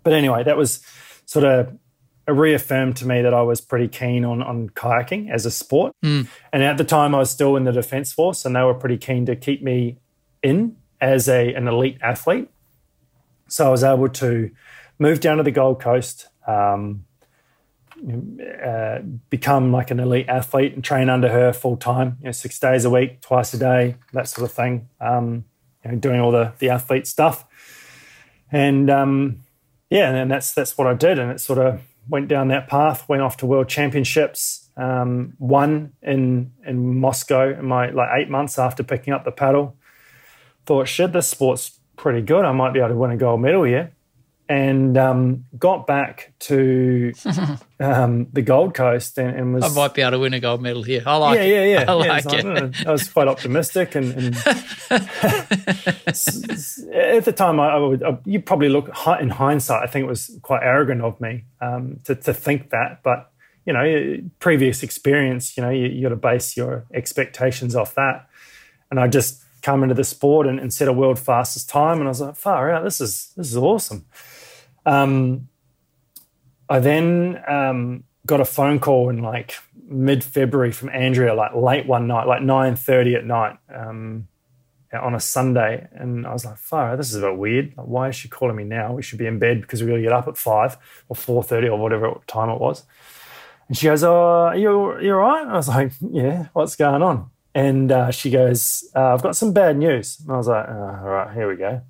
But anyway, that was sort of reaffirmed to me that I was pretty keen on on kayaking as a sport. Mm. And at the time, I was still in the defence force, and they were pretty keen to keep me in as a an elite athlete. So I was able to move down to the Gold Coast. Um, uh, become like an elite athlete and train under her full time, you know, six days a week, twice a day, that sort of thing. Um, you know, doing all the the athlete stuff, and um, yeah, and that's that's what I did, and it sort of went down that path. Went off to World Championships, um, won in in Moscow in my like eight months after picking up the paddle. Thought, shit, this sport's pretty good. I might be able to win a gold medal here and um, got back to um, the Gold Coast and, and, was. I might be able to win a gold medal here. I like yeah, yeah, yeah. I like yeah, it. I was quite optimistic, and, and at the time, I, I would. I, you probably look in hindsight. I think it was quite arrogant of me um, to, to think that, but you know, previous experience. You know, you, you got to base your expectations off that, and I just come into the sport and, and set a world fastest time, and I was like, far out. This is this is awesome. Um, I then um, got a phone call in like mid February from Andrea, like late one night, like nine thirty at night um, on a Sunday, and I was like, "Fire, this is a bit weird. Like, why is she calling me now? We should be in bed because we got to get up at five or four thirty or whatever time it was." And she goes, "Oh, you you're all right?" I was like, "Yeah, what's going on?" And uh, she goes, uh, "I've got some bad news." And I was like, oh, "All right, here we go."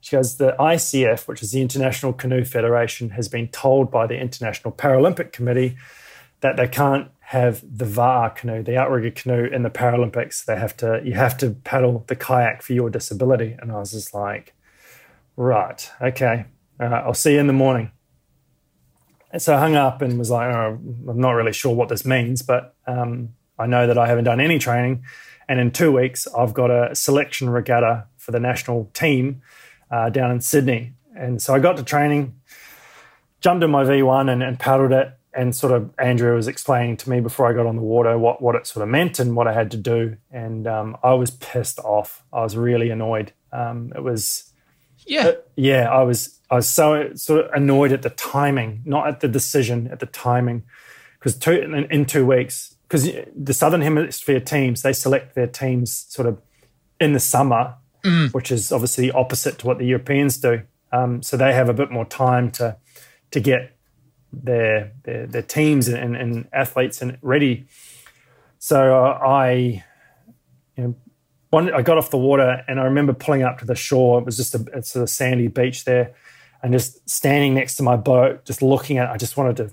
She goes, the ICF, which is the International Canoe Federation, has been told by the International Paralympic Committee that they can't have the va'a canoe, the outrigger canoe in the Paralympics. They have to, you have to paddle the kayak for your disability. And I was just like, right, okay, uh, I'll see you in the morning. And so I hung up and was like, oh, I'm not really sure what this means, but um, I know that I haven't done any training. And in two weeks, I've got a selection regatta for the national team uh, down in Sydney. And so I got to training, jumped in my V1 and, and paddled it. And sort of Andrea was explaining to me before I got on the water what, what it sort of meant and what I had to do. And um, I was pissed off. I was really annoyed. Um, it was, yeah, uh, yeah. I was, I was so sort of annoyed at the timing, not at the decision, at the timing, because two in, in two weeks, because the Southern Hemisphere teams they select their teams sort of in the summer mm. which is obviously opposite to what the Europeans do. Um, so they have a bit more time to to get their their, their teams and, and, athletes and ready. So uh, I, you know, one, I got off the water and I remember pulling up to the shore. It was just a, it's a sandy beach there, and just standing next to my boat, just looking at. it, I just wanted to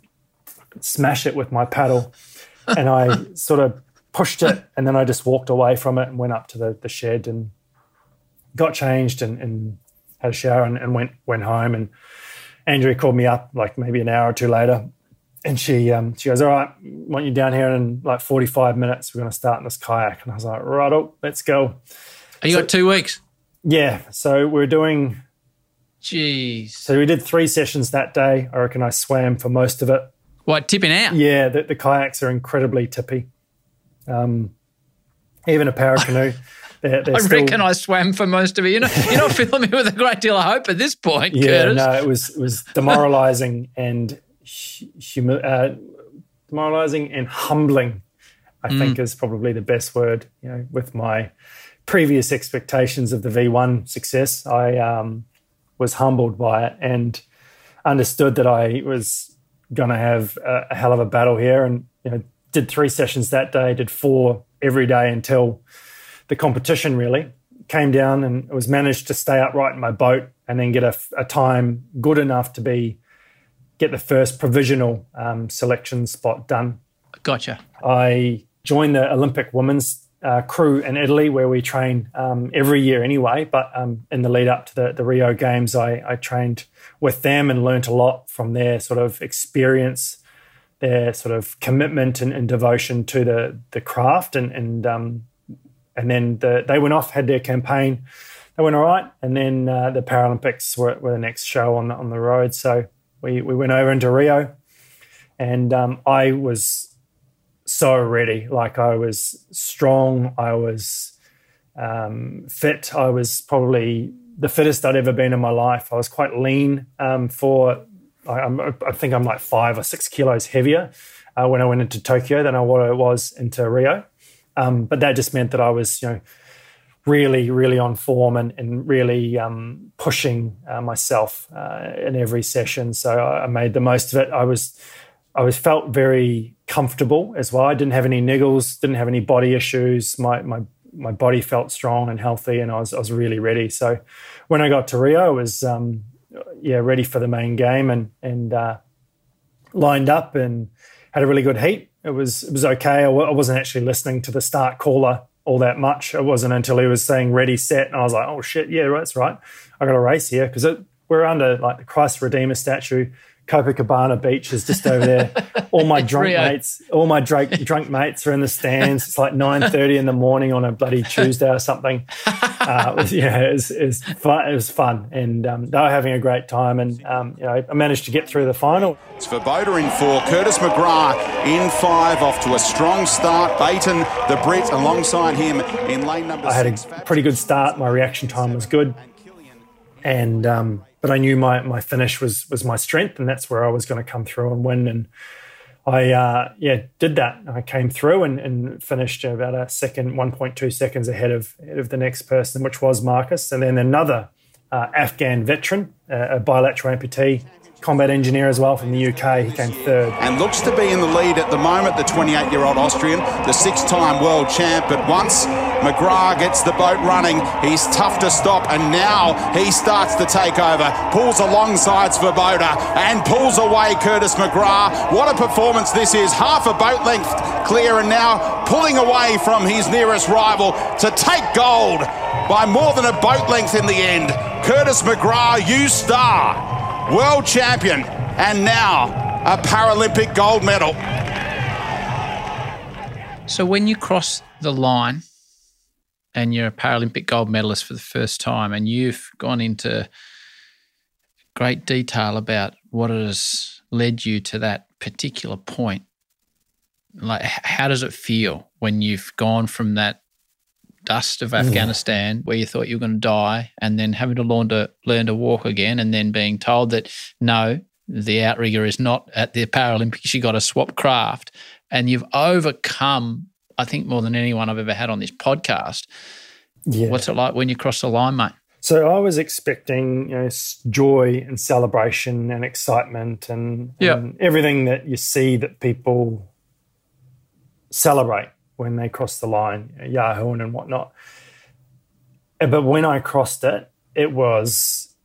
smash it with my paddle, and I sort of pushed it, and then I just walked away from it and went up to the, the shed and got changed and, and had a shower and, and went went home. And Andrea called me up like maybe an hour or two later, and she um, she goes, "All right, want you down here in like forty five minutes. We're going to start in this kayak." And I was like, "Right, oh, let's go." You So- got two weeks. Yeah, so we're doing. Jeez. So we did three sessions that day. I reckon I swam for most of it. What, tipping out? Yeah, the, the kayaks are incredibly tippy. Um, even a power canoe. They're, they're I still- reckon I swam for most of it. You know, you're not filling me with a great deal of hope at this point, Yeah, Curtis. no, it was it was demoralizing and humi- uh, demoralizing and humbling. I Mm. think is probably the best word. You know, with my previous expectations of the V1 success, I um, was humbled by it and understood that I was going to have a, a hell of a battle here. And you know, did three sessions that day, did four every day until the competition really came down and it was managed to stay upright in my boat and then get a, a time good enough to be get the first provisional um, selection spot done. Gotcha. I joined the Olympic women's uh, crew in Italy where we train um, every year anyway. But um, in the lead up to the, the Rio Games, I, I trained with them and learnt a lot from their sort of experience, their sort of commitment and, and devotion to the the craft, and and um, and then the, they went off, had their campaign. They went all right, and then uh, the Paralympics were, were the next show on the, on the road. So we we went over into Rio, and um, I was so ready. Like I was strong. I was um, fit. I was probably the fittest I'd ever been in my life. I was quite lean um, for. I, I think I'm like five or six kilos heavier uh, when I went into Tokyo than I was into Rio. Um, but that just meant that I was, you know, really, really on form and, and really um, pushing uh, myself uh, in every session. So I, made the most of it. I was, I was felt very comfortable as well. I didn't have any niggles, didn't have any body issues. My my my body felt strong and healthy, and I was I was really ready. So when I got to Rio, I was um, yeah ready for the main game and and uh, lined up and had a really good heat. It was it was okay. I w- I wasn't actually listening to the start caller all that much. It wasn't until he was saying ready set, and I was like, oh shit, yeah, that's right. I got a race here because we're under like the Christ Redeemer statue. Copacabana Beach is just over there. All my drunk Rio. mates, all my drunk, drunk mates are in the stands. It's like nine thirty in the morning on a bloody Tuesday or something. Uh, it was, yeah, it was, it was fun. It was fun, and um, they were having a great time. And um, you know, I managed to get through the final. It's Swoboda in four, Curtis McGrath in five, off to a strong start. Beighton, the Brit, alongside him in lane number I had a pretty good start. My reaction time was good, and um, but I knew my my finish was was my strength, and that's where I was going to come through and win. And I uh, yeah did that. I came through and, and finished about a second, one point two seconds ahead of ahead of the next person, which was Markus, and then another uh, Afghan veteran, uh, a bilateral amputee, combat engineer as well from the UK. He came third. and looks to be in the lead at the moment, the 28 year old Austrian, the six time world champ. But once McGrath gets the boat running, he's tough to stop, and now he starts to take over. Pulls alongside Swoboda and pulls away Curtis McGrath. What a performance this is! Half a boat length clear, and now pulling away from his nearest rival to take gold by more than a boat length in the end. Curtis McGrath, you star world champion, and now a Paralympic gold medal. So when you cross the line and you're a Paralympic gold medalist for the first time and you've gone into great detail about what has led you to that particular point, like how does it feel when you've gone from that dust of mm. Afghanistan where you thought you were going to die and then having to learn to learn to walk again and then being told that no, the outrigger is not at the Paralympics, you got to swap craft and you've overcome, I think, more than anyone I've ever had on this podcast. Yeah. What's it like when you cross the line, mate? So I was expecting, you know, joy and celebration and excitement and, Yeah. and everything that you see that people celebrate when they cross the line, Yahoo and whatnot. Uh, But when I crossed it, it was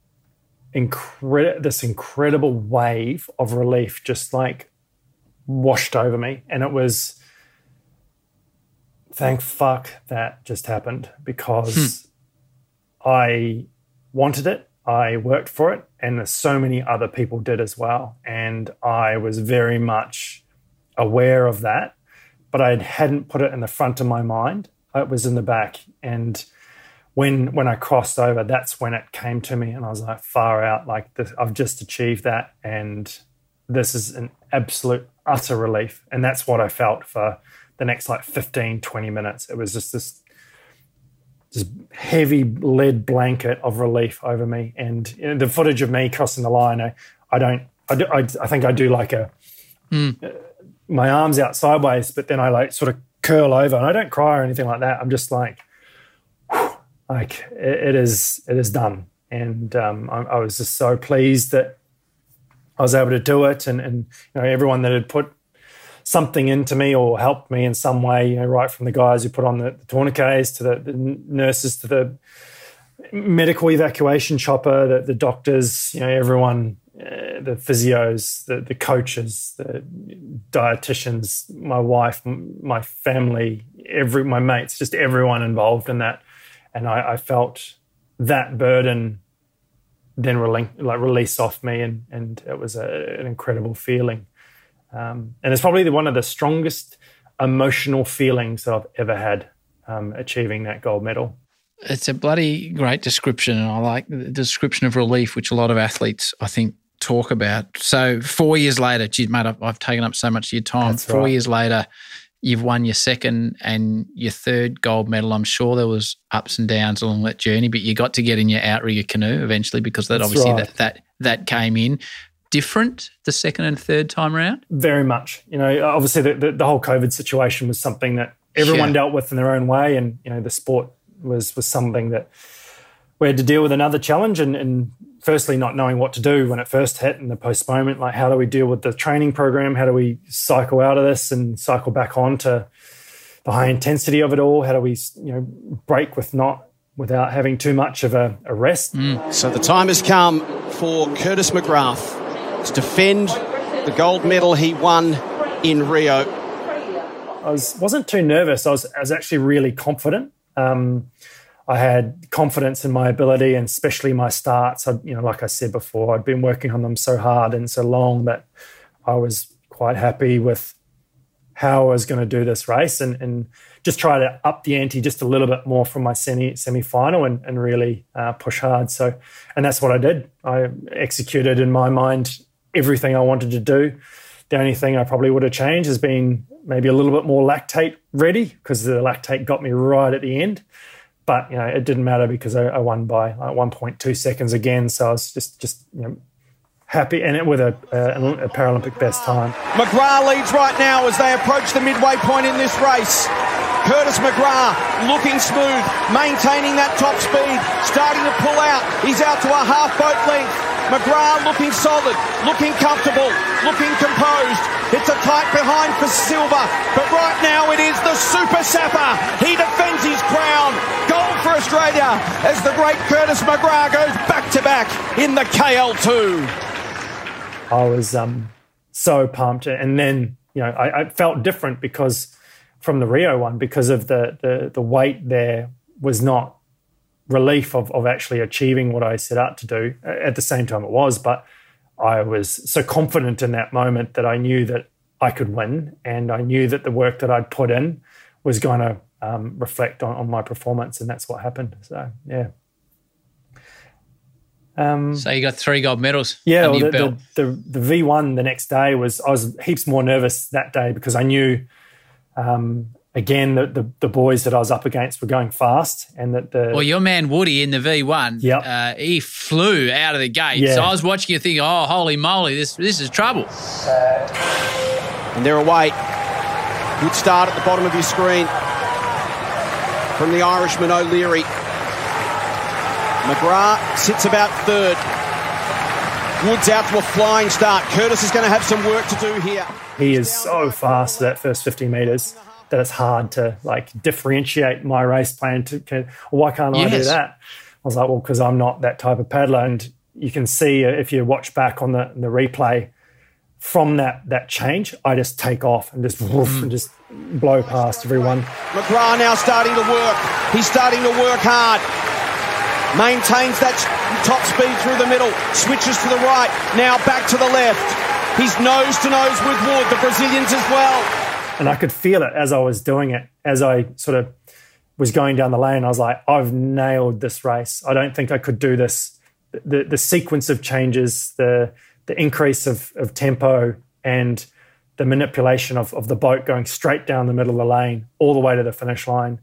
incredible. This incredible wave of relief, just like washed over me. And it was, thank fuck that just happened because hmm. I wanted it. I worked for it, and so many other people did as well. And I was very much aware of that, but I hadn't put it in the front of my mind. It was in the back. And when when I crossed over, that's when it came to me, and I was like, far out, like this, I've just achieved that, and this is an absolute utter relief. And that's what I felt for the next like 15, 20 minutes. It was just this this heavy lead blanket of relief over me. And you know, the footage of me crossing the line, I, I don't, I, do, I, I think I do like a, uh, my arms out sideways, but then I like sort of curl over and I don't cry or anything like that. I'm just like, whew, like it, it is, it is done. And um, I, I was just so pleased that I was able to do it. And, and you know, everyone that had put something into me or helped me in some way, you know, right from the guys who put on the, the tourniquets to the, the, nurses to the medical evacuation chopper, the, the doctors, you know, everyone, uh, the physios, the, the coaches, the dietitians, my wife, my family, every my mates, just everyone involved in that. And I, I felt that burden then like release off me, and and it was a, an incredible feeling. Um, and it's probably one of the strongest emotional feelings that I've ever had um, achieving that gold medal. It's a bloody great description, and I like the description of relief, which a lot of athletes, I think, talk about. So four years later, geez, mate, I've, I've taken up so much of your time. That's four right. years later, you've won your second and your third gold medal. I'm sure there was ups and downs along that journey, but you got to get in your outrigger canoe eventually because that That's obviously right. that that that came in. Different the second and third time around. Very much. You know, obviously the, the, the whole COVID situation was something that everyone Sure. dealt with in their own way, and you know the sport was was something that we had to deal with another challenge. And, and firstly, not knowing what to do when it first hit, and the postponement. Like, how do we deal with the training program? How do we cycle out of this and cycle back on to the high intensity of it all? How do we, you know, break with not without having too much of a, a rest? So the time has come for Curtis McGrath to defend the gold medal he won in Rio. I was wasn't too nervous. I was I was actually really confident. Um, I had confidence in my ability and especially my starts. I, you know, like I said before, I'd been working on them so hard and so long that I was quite happy with how I was going to do this race and, and just try to up the ante just a little bit more from my semi semi final and, and really uh, push hard. So, and that's what I did. I executed in my mind everything I wanted to do. The only thing I probably would have changed has been maybe a little bit more lactate ready because the lactate got me right at the end. But you know, it didn't matter because I, I won by like 1.2 seconds again. So I was just just you know happy and it with a, a, a Paralympic best time. McGrath leads right now as they approach the midway point in this race. Curtis McGrath looking smooth, maintaining that top speed, starting to pull out. He's out to a half boat length. McGrath looking solid, looking comfortable, looking composed. It's a tight behind for Silver, but right now it is the Super Sapper. He defends his crown. Gold for Australia as the great Curtis McGrath goes back to back in the KL2. I was um, so pumped, and then you know I, I felt different because from the Rio one because of the the, the weight there was not relief of, of actually achieving what I set out to do. At the same time, it was, but I was so confident in that moment that I knew that I could win, and I knew that the work that I'd put in was going to um, reflect on, on my performance, and that's what happened. So yeah. Um, So you got three gold medals. yeah, well, the, the, the, the V1 the next day was, I was heaps more nervous that day because I knew, um, again, that the, the boys that I was up against were going fast and that the. Well, your man Woody in the V1, Yep. uh, he flew out of the gate. Yeah. So I was watching you thinking, oh, holy moly, this this is trouble. And they're away. Good start at the bottom of your screen from the Irishman O'Leary. McGrath sits about third. Woods out to a flying start. Curtis is going to have some work to do here. he is so fast that first 50 meters that it's hard to like differentiate my race plan to, can, why can't I do that? I was like, well, because I'm not that type of paddler. And you can see uh, if you watch back on the, the replay from that that change, I just take off and just woof, and just blow past everyone. McGrath now starting to work. He's starting to work hard. Maintains that top speed through the middle. Switches to the right. Now back to the left. He's nose to nose with Wood, the Brazilians as well. And I could feel it as I was doing it, as I sort of was going down the lane. I was like, I've nailed this race. I don't think I could do this. The the sequence of changes, the the increase of, of tempo and the manipulation of, of the boat going straight down the middle of the lane all the way to the finish line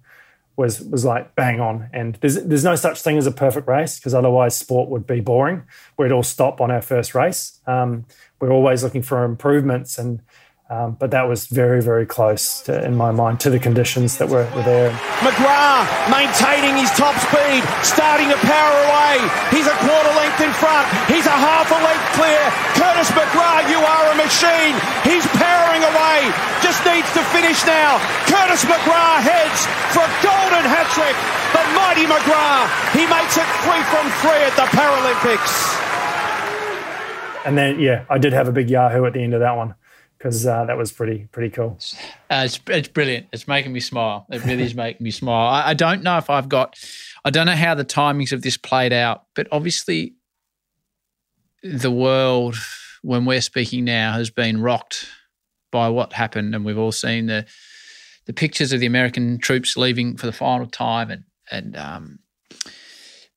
was was like bang on. And there's there's no such thing as a perfect race because otherwise sport would be boring. We'd all stop on our first race. Um, we're always looking for improvements and um, but that was very, very close to, in my mind to the conditions that were, were there. McGrath maintaining his top speed, starting to power away. He's a quarter length in front. He's a half a length clear. Curtis McGrath, you are a machine. He's powering away. Just needs to finish now. Curtis McGrath heads for a golden hat trick. The mighty McGrath. He makes it three from three at the Paralympics. And then, yeah, I did have a big Yahoo at the end of that one because uh, that was pretty pretty cool. Uh, it's, it's brilliant. It's making me smile. It really is making me smile. I, I, don't know if I've got, I don't know how the timings of this played out, but obviously, the world when we're speaking now has been rocked by what happened, and we've all seen the the pictures of the American troops leaving for the final time, and and um,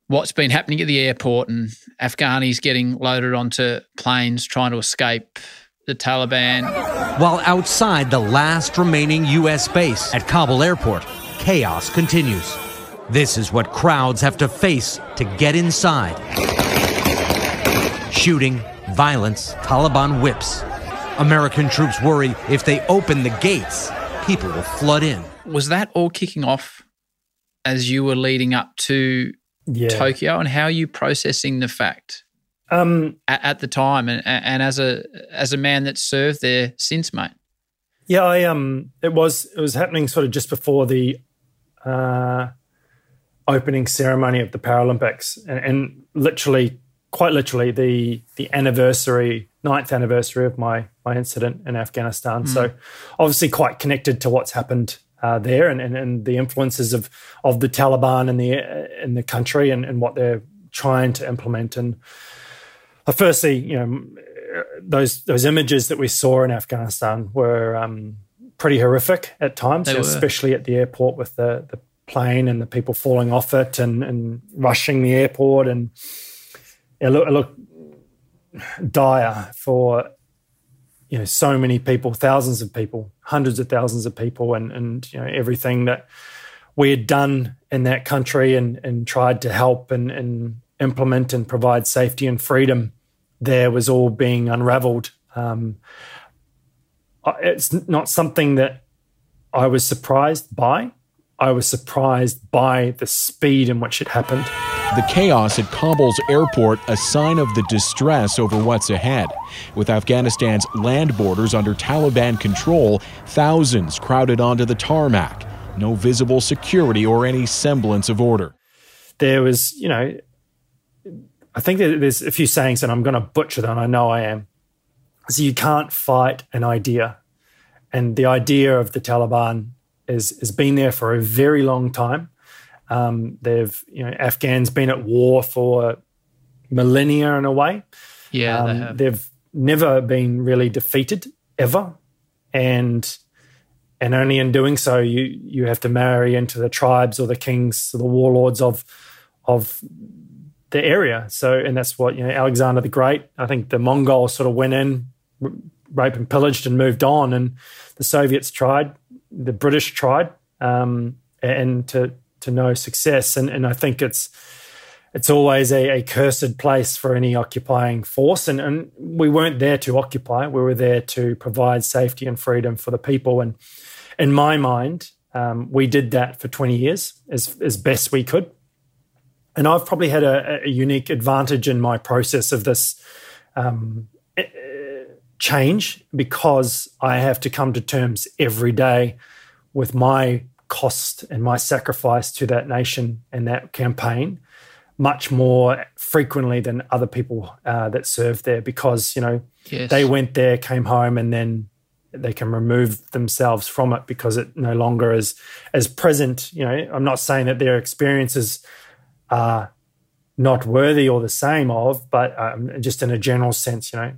what's been happening at the airport, and Afghanis getting loaded onto planes trying to escape the Taliban. While outside the last remaining U.S. base at Kabul airport, chaos continues. This is what crowds have to face to get inside. Shooting, violence, Taliban whips. American troops worry if they open the gates, people will flood in. Was that all kicking off as you were leading up to yeah. Tokyo? And how are you processing the fact um, at, at, the time, and, and as a as a man that served there since, mate. Yeah, I um, it was it was happening sort of just before the uh, opening ceremony of the Paralympics, and, and literally, quite literally, the the anniversary, ninth anniversary of my my incident in Afghanistan. Mm. So, obviously, quite connected to what's happened uh, there and, and, and the influences of of the Taliban in the in the country and, and what they're trying to implement and firstly, you know, those those images that we saw in Afghanistan were um, pretty horrific at times, especially at the airport with the, the plane and the people falling off it and, and rushing the airport. And it looked, it looked dire for you know so many people, thousands of people, hundreds of thousands of people, and and you know everything that we had done in that country and and tried to help and and implement and provide safety and freedom there was all being unraveled. Um, it's not something that I was surprised by. I was surprised by the speed in which it happened. The chaos at Kabul's airport, a sign of the distress over what's ahead. With Afghanistan's land borders under Taliban control, thousands crowded onto the tarmac. No visible security or any semblance of order. There was, you know, I think there's a few sayings, and I'm going to butcher them. I know I am. So you can't fight an idea, and the idea of the Taliban is has been there for a very long time. Um, they've, you know, Afghans been at war for millennia in a way. Yeah, um, they have. they've never been really defeated ever, and and only in doing so you you have to marry into the tribes or the kings or the warlords of of the area. So, and that's what you know, Alexander the Great. I think the Mongols sort of went in, raped and pillaged, and moved on. And the Soviets tried, the British tried, um, and to to no success. And and I think it's it's always a, a cursed place for any occupying force. And, and we weren't there to occupy; we were there to provide safety and freedom for the people. And in my mind, um, we did that for 20 years as as best we could and I've probably had a, a, unique advantage in my process of this um, eh, change because I have to come to terms every day with my cost and my sacrifice to that nation and that campaign. much more frequently than other people uh, that served there because you know Yes. they went there, came home, and then they can remove themselves from it because it no longer is as present. You know, I'm not saying that their experiences are not worthy or the same of, but um, just in a general sense, you know,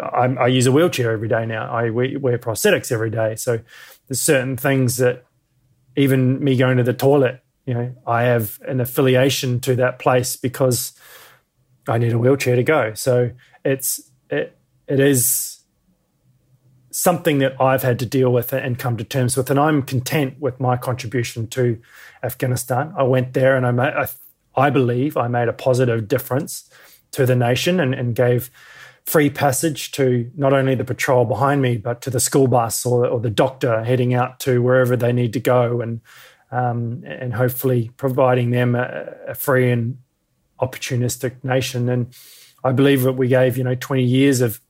I, I use a wheelchair every day now. I wear, wear prosthetics every day, so there's certain things that even me going to the toilet, you know, I have an affiliation to that place because I need a wheelchair to go. So it's it it is something that I've had to deal with and come to terms with, and I'm content with my contribution to Afghanistan. I went there and I made, I, I believe I made a positive difference to the nation and, and gave free passage to not only the patrol behind me, but to the school bus or, or the doctor heading out to wherever they need to go, and um, and hopefully providing them a, a free and opportunistic nation. And I believe that we gave you know 20 years of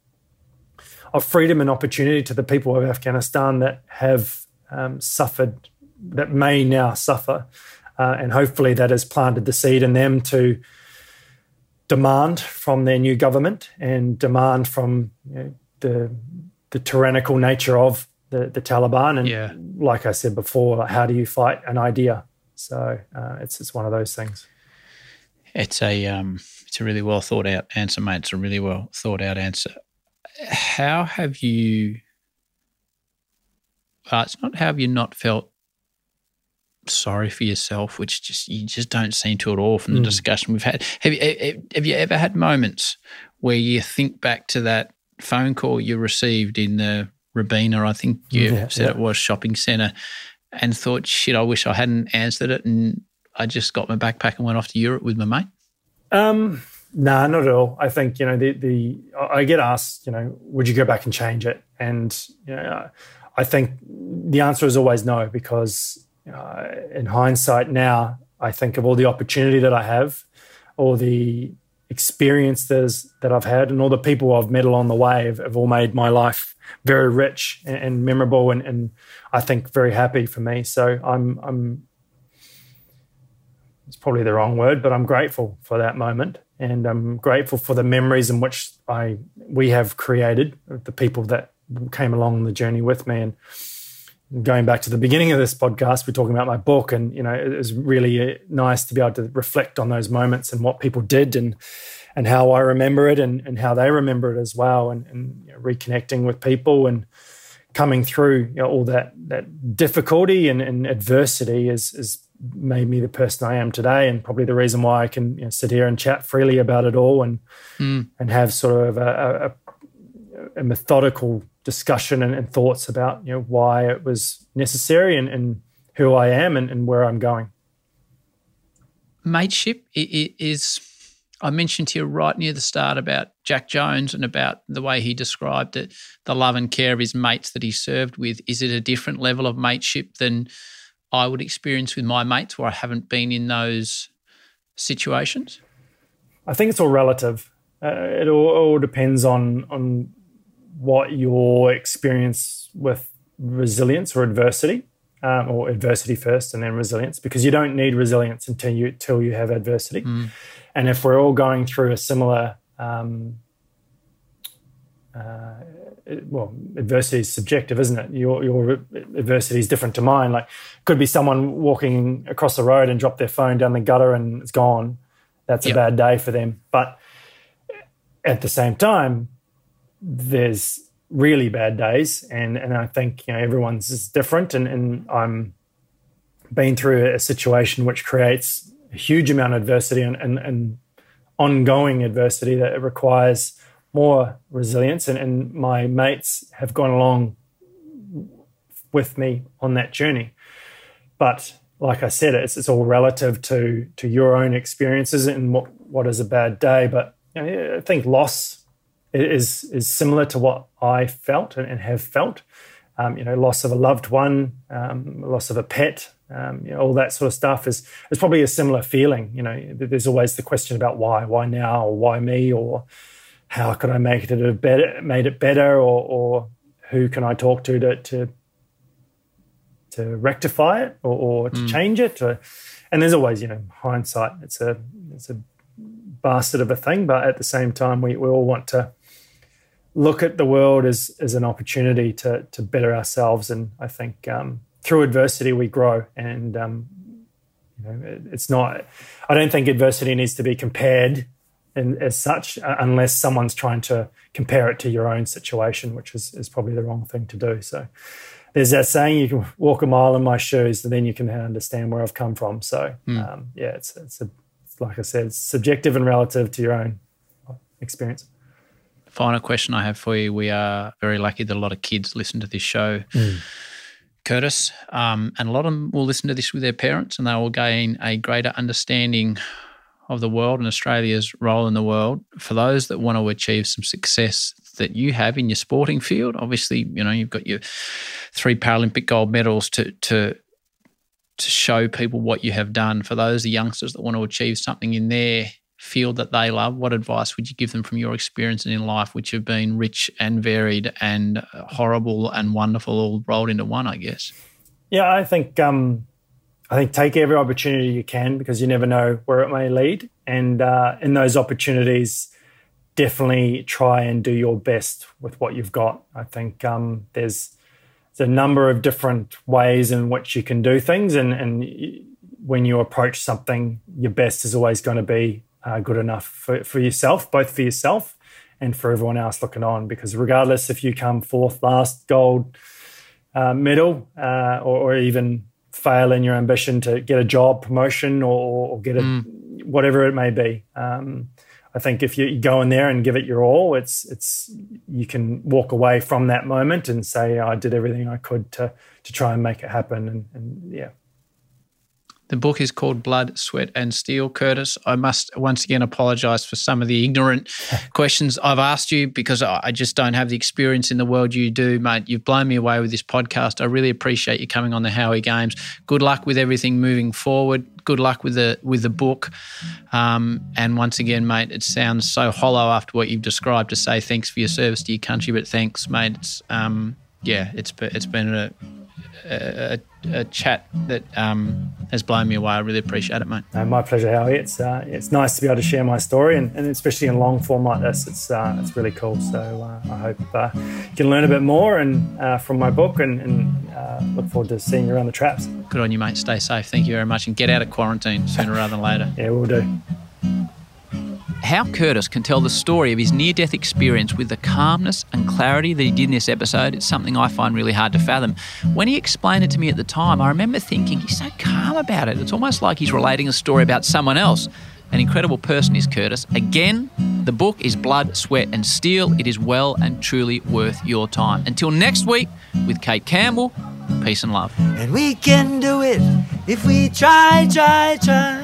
of freedom and opportunity to the people of Afghanistan that have um, suffered, that may now suffer, uh, and hopefully that has planted the seed in them to demand from their new government and demand from you know, the the tyrannical nature of the, the Taliban. And Yeah. like I said before, how do you fight an idea? So uh, it's it's one of those things. It's a um, it's a really well thought out answer, mate. It's a really well thought out answer. How have you? Uh, it's not how have you not felt sorry for yourself, which just you just don't seem to at all from the Mm. discussion we've had. Have you eh, eh, have you ever had moments where you think back to that phone call you received in the Robina, I think you Yeah, said yeah. it was shopping centre, and thought, shit, I wish I hadn't answered it, and I just got my backpack and went off to Europe with my mate. Um, nah, not at all. I think you know the the I I get asked, you know, would you go back and change it? And you know, I think the answer is always no because uh, in hindsight now, I think of all the opportunity that I have, all the experiences that I've had, and all the people I've met along the way have, have all made my life very rich and, and memorable, and, and I think very happy for me. So I'm I'm it's probably the wrong word, but I'm grateful for that moment, and I'm grateful for the memories in which I we have created the people that came along the journey with me. And going back to the beginning of this podcast, we're talking about my book, and you know, it was really uh, nice to be able to reflect on those moments and what people did, and and how I remember it, and and how they remember it as well, and and you know, reconnecting with people and coming through you know, all that that difficulty and, and adversity is is made me the person I am today, and probably the reason why I can you know, sit here and chat freely about it all, and Mm. and have sort of a, a, a methodical discussion and, and thoughts about you know why it was necessary and, and who I am and, and where I'm going. mateship is I mentioned to you right near the start about Jack Jones and about the way he described it, the love and care of his mates that he served with. Is it a different level of mateship than I would experience with my mates where I haven't been in those situations? I think it's all relative. Uh, it all, all depends on on what your experience with resilience or adversity, um, or adversity first and then resilience, because you don't need resilience until you till you have adversity. And if we're all going through a similar, um, uh, well, adversity is subjective, isn't it? Your your adversity is different to mine. Like, could be someone walking across the road and drop their phone down the gutter and it's gone. That's Yep. a bad day for them. But at the same time, there's really bad days, and and I think you know everyone's is different, and and I'm been through a situation which creates a huge amount of adversity and and, and ongoing adversity that requires more resilience, and, and my mates have gone along with me on that journey, but like I said, it's, it's all relative to to your own experiences and what, what is a bad day. But you know, I think loss is is similar to what I felt and, and have felt. Um, you know, loss of a loved one, um, loss of a pet, um, you know, all that sort of stuff is is probably a similar feeling. You know, there's always the question about why, why now, or why me, or how could I make it a better, made it better, or, or who can I talk to to to to rectify it or, or to change it. Or, and there's always you know hindsight. It's a it's a bastard of a thing, but at the same time, we, we all want to look at the world as as an opportunity to to better ourselves. And I think um, through adversity we grow. And um, you know, it, it's not. I don't think adversity needs to be compared in, as such, uh, unless someone's trying to compare it to your own situation, which is is probably the wrong thing to do. So. There's that saying: you can walk a mile in my shoes, and then you can understand where I've come from. So, mm. um, yeah, it's it's a like I said, it's subjective and relative to your own experience. Final question I have for you. We are very lucky that a lot of kids listen to this show. Mm. Curtis, um, and a lot of them will listen to this with their parents and they will gain a greater understanding of the world and Australia's role in the world. For those that want to achieve some success that you have in your sporting field, obviously, you know, you've got your three Paralympic gold medals to to to show people what you have done. For those the youngsters that want to achieve something in their field that they love, what advice would you give them from your experience in life, which have been rich and varied and horrible and wonderful, all rolled into one? I guess. Yeah, I think um, I think take every opportunity you can because you never know where it may lead, and uh, in those opportunities. Definitely try and do your best with what you've got. I think um, there's there's a number of different ways in which you can do things, and and when you approach something, your best is always going to be uh, good enough for, for yourself, both for yourself and for everyone else looking on. Because regardless if you come fourth, last, gold uh, medal, uh, or, or, even fail in your ambition to get a job promotion or, or get a mm. whatever it may be. Um, I think if you go in there and give it your all, it's it's you can walk away from that moment and say I did everything I could to to try and make it happen. And, and yeah. The book is called Blood, Sweat and Steel. Curtis, I must once again apologize for some of the ignorant questions I've asked you because I just don't have the experience in the world you do, mate. You've blown me away with this podcast. I really appreciate you coming on the Howie Games. Good luck with everything moving forward good luck with the with the book. Um, and once again, mate, it sounds so hollow after what you've described to say thanks for your service to your country, but thanks, mate. It's um, yeah, it's it's been a, a, a chat that um, has blown me away. I really appreciate it, mate. my pleasure, Howie. It's uh, it's nice to be able to share my story, and, and especially in long form like this, it's uh, it's really cool. So uh, I hope uh, you can learn a bit more and uh, from my book, and, and uh, look forward to seeing you around the traps. Good on you, mate. Stay safe. Thank you very much, and get out of quarantine sooner rather than later. yeah, we'll do. How Curtis can tell the story of his near death experience with the calmness and clarity that he did in this episode is something I find really hard to fathom. When he explained it to me at the time, I remember thinking, he's so calm about it. It's almost like he's relating a story about someone else. An incredible person is Curtis. Again, the book is Blood, Sweat and Steel. It is well and truly worth your time. Until next week with Kate Campbell, peace and love. And we can do it if we try, try, try.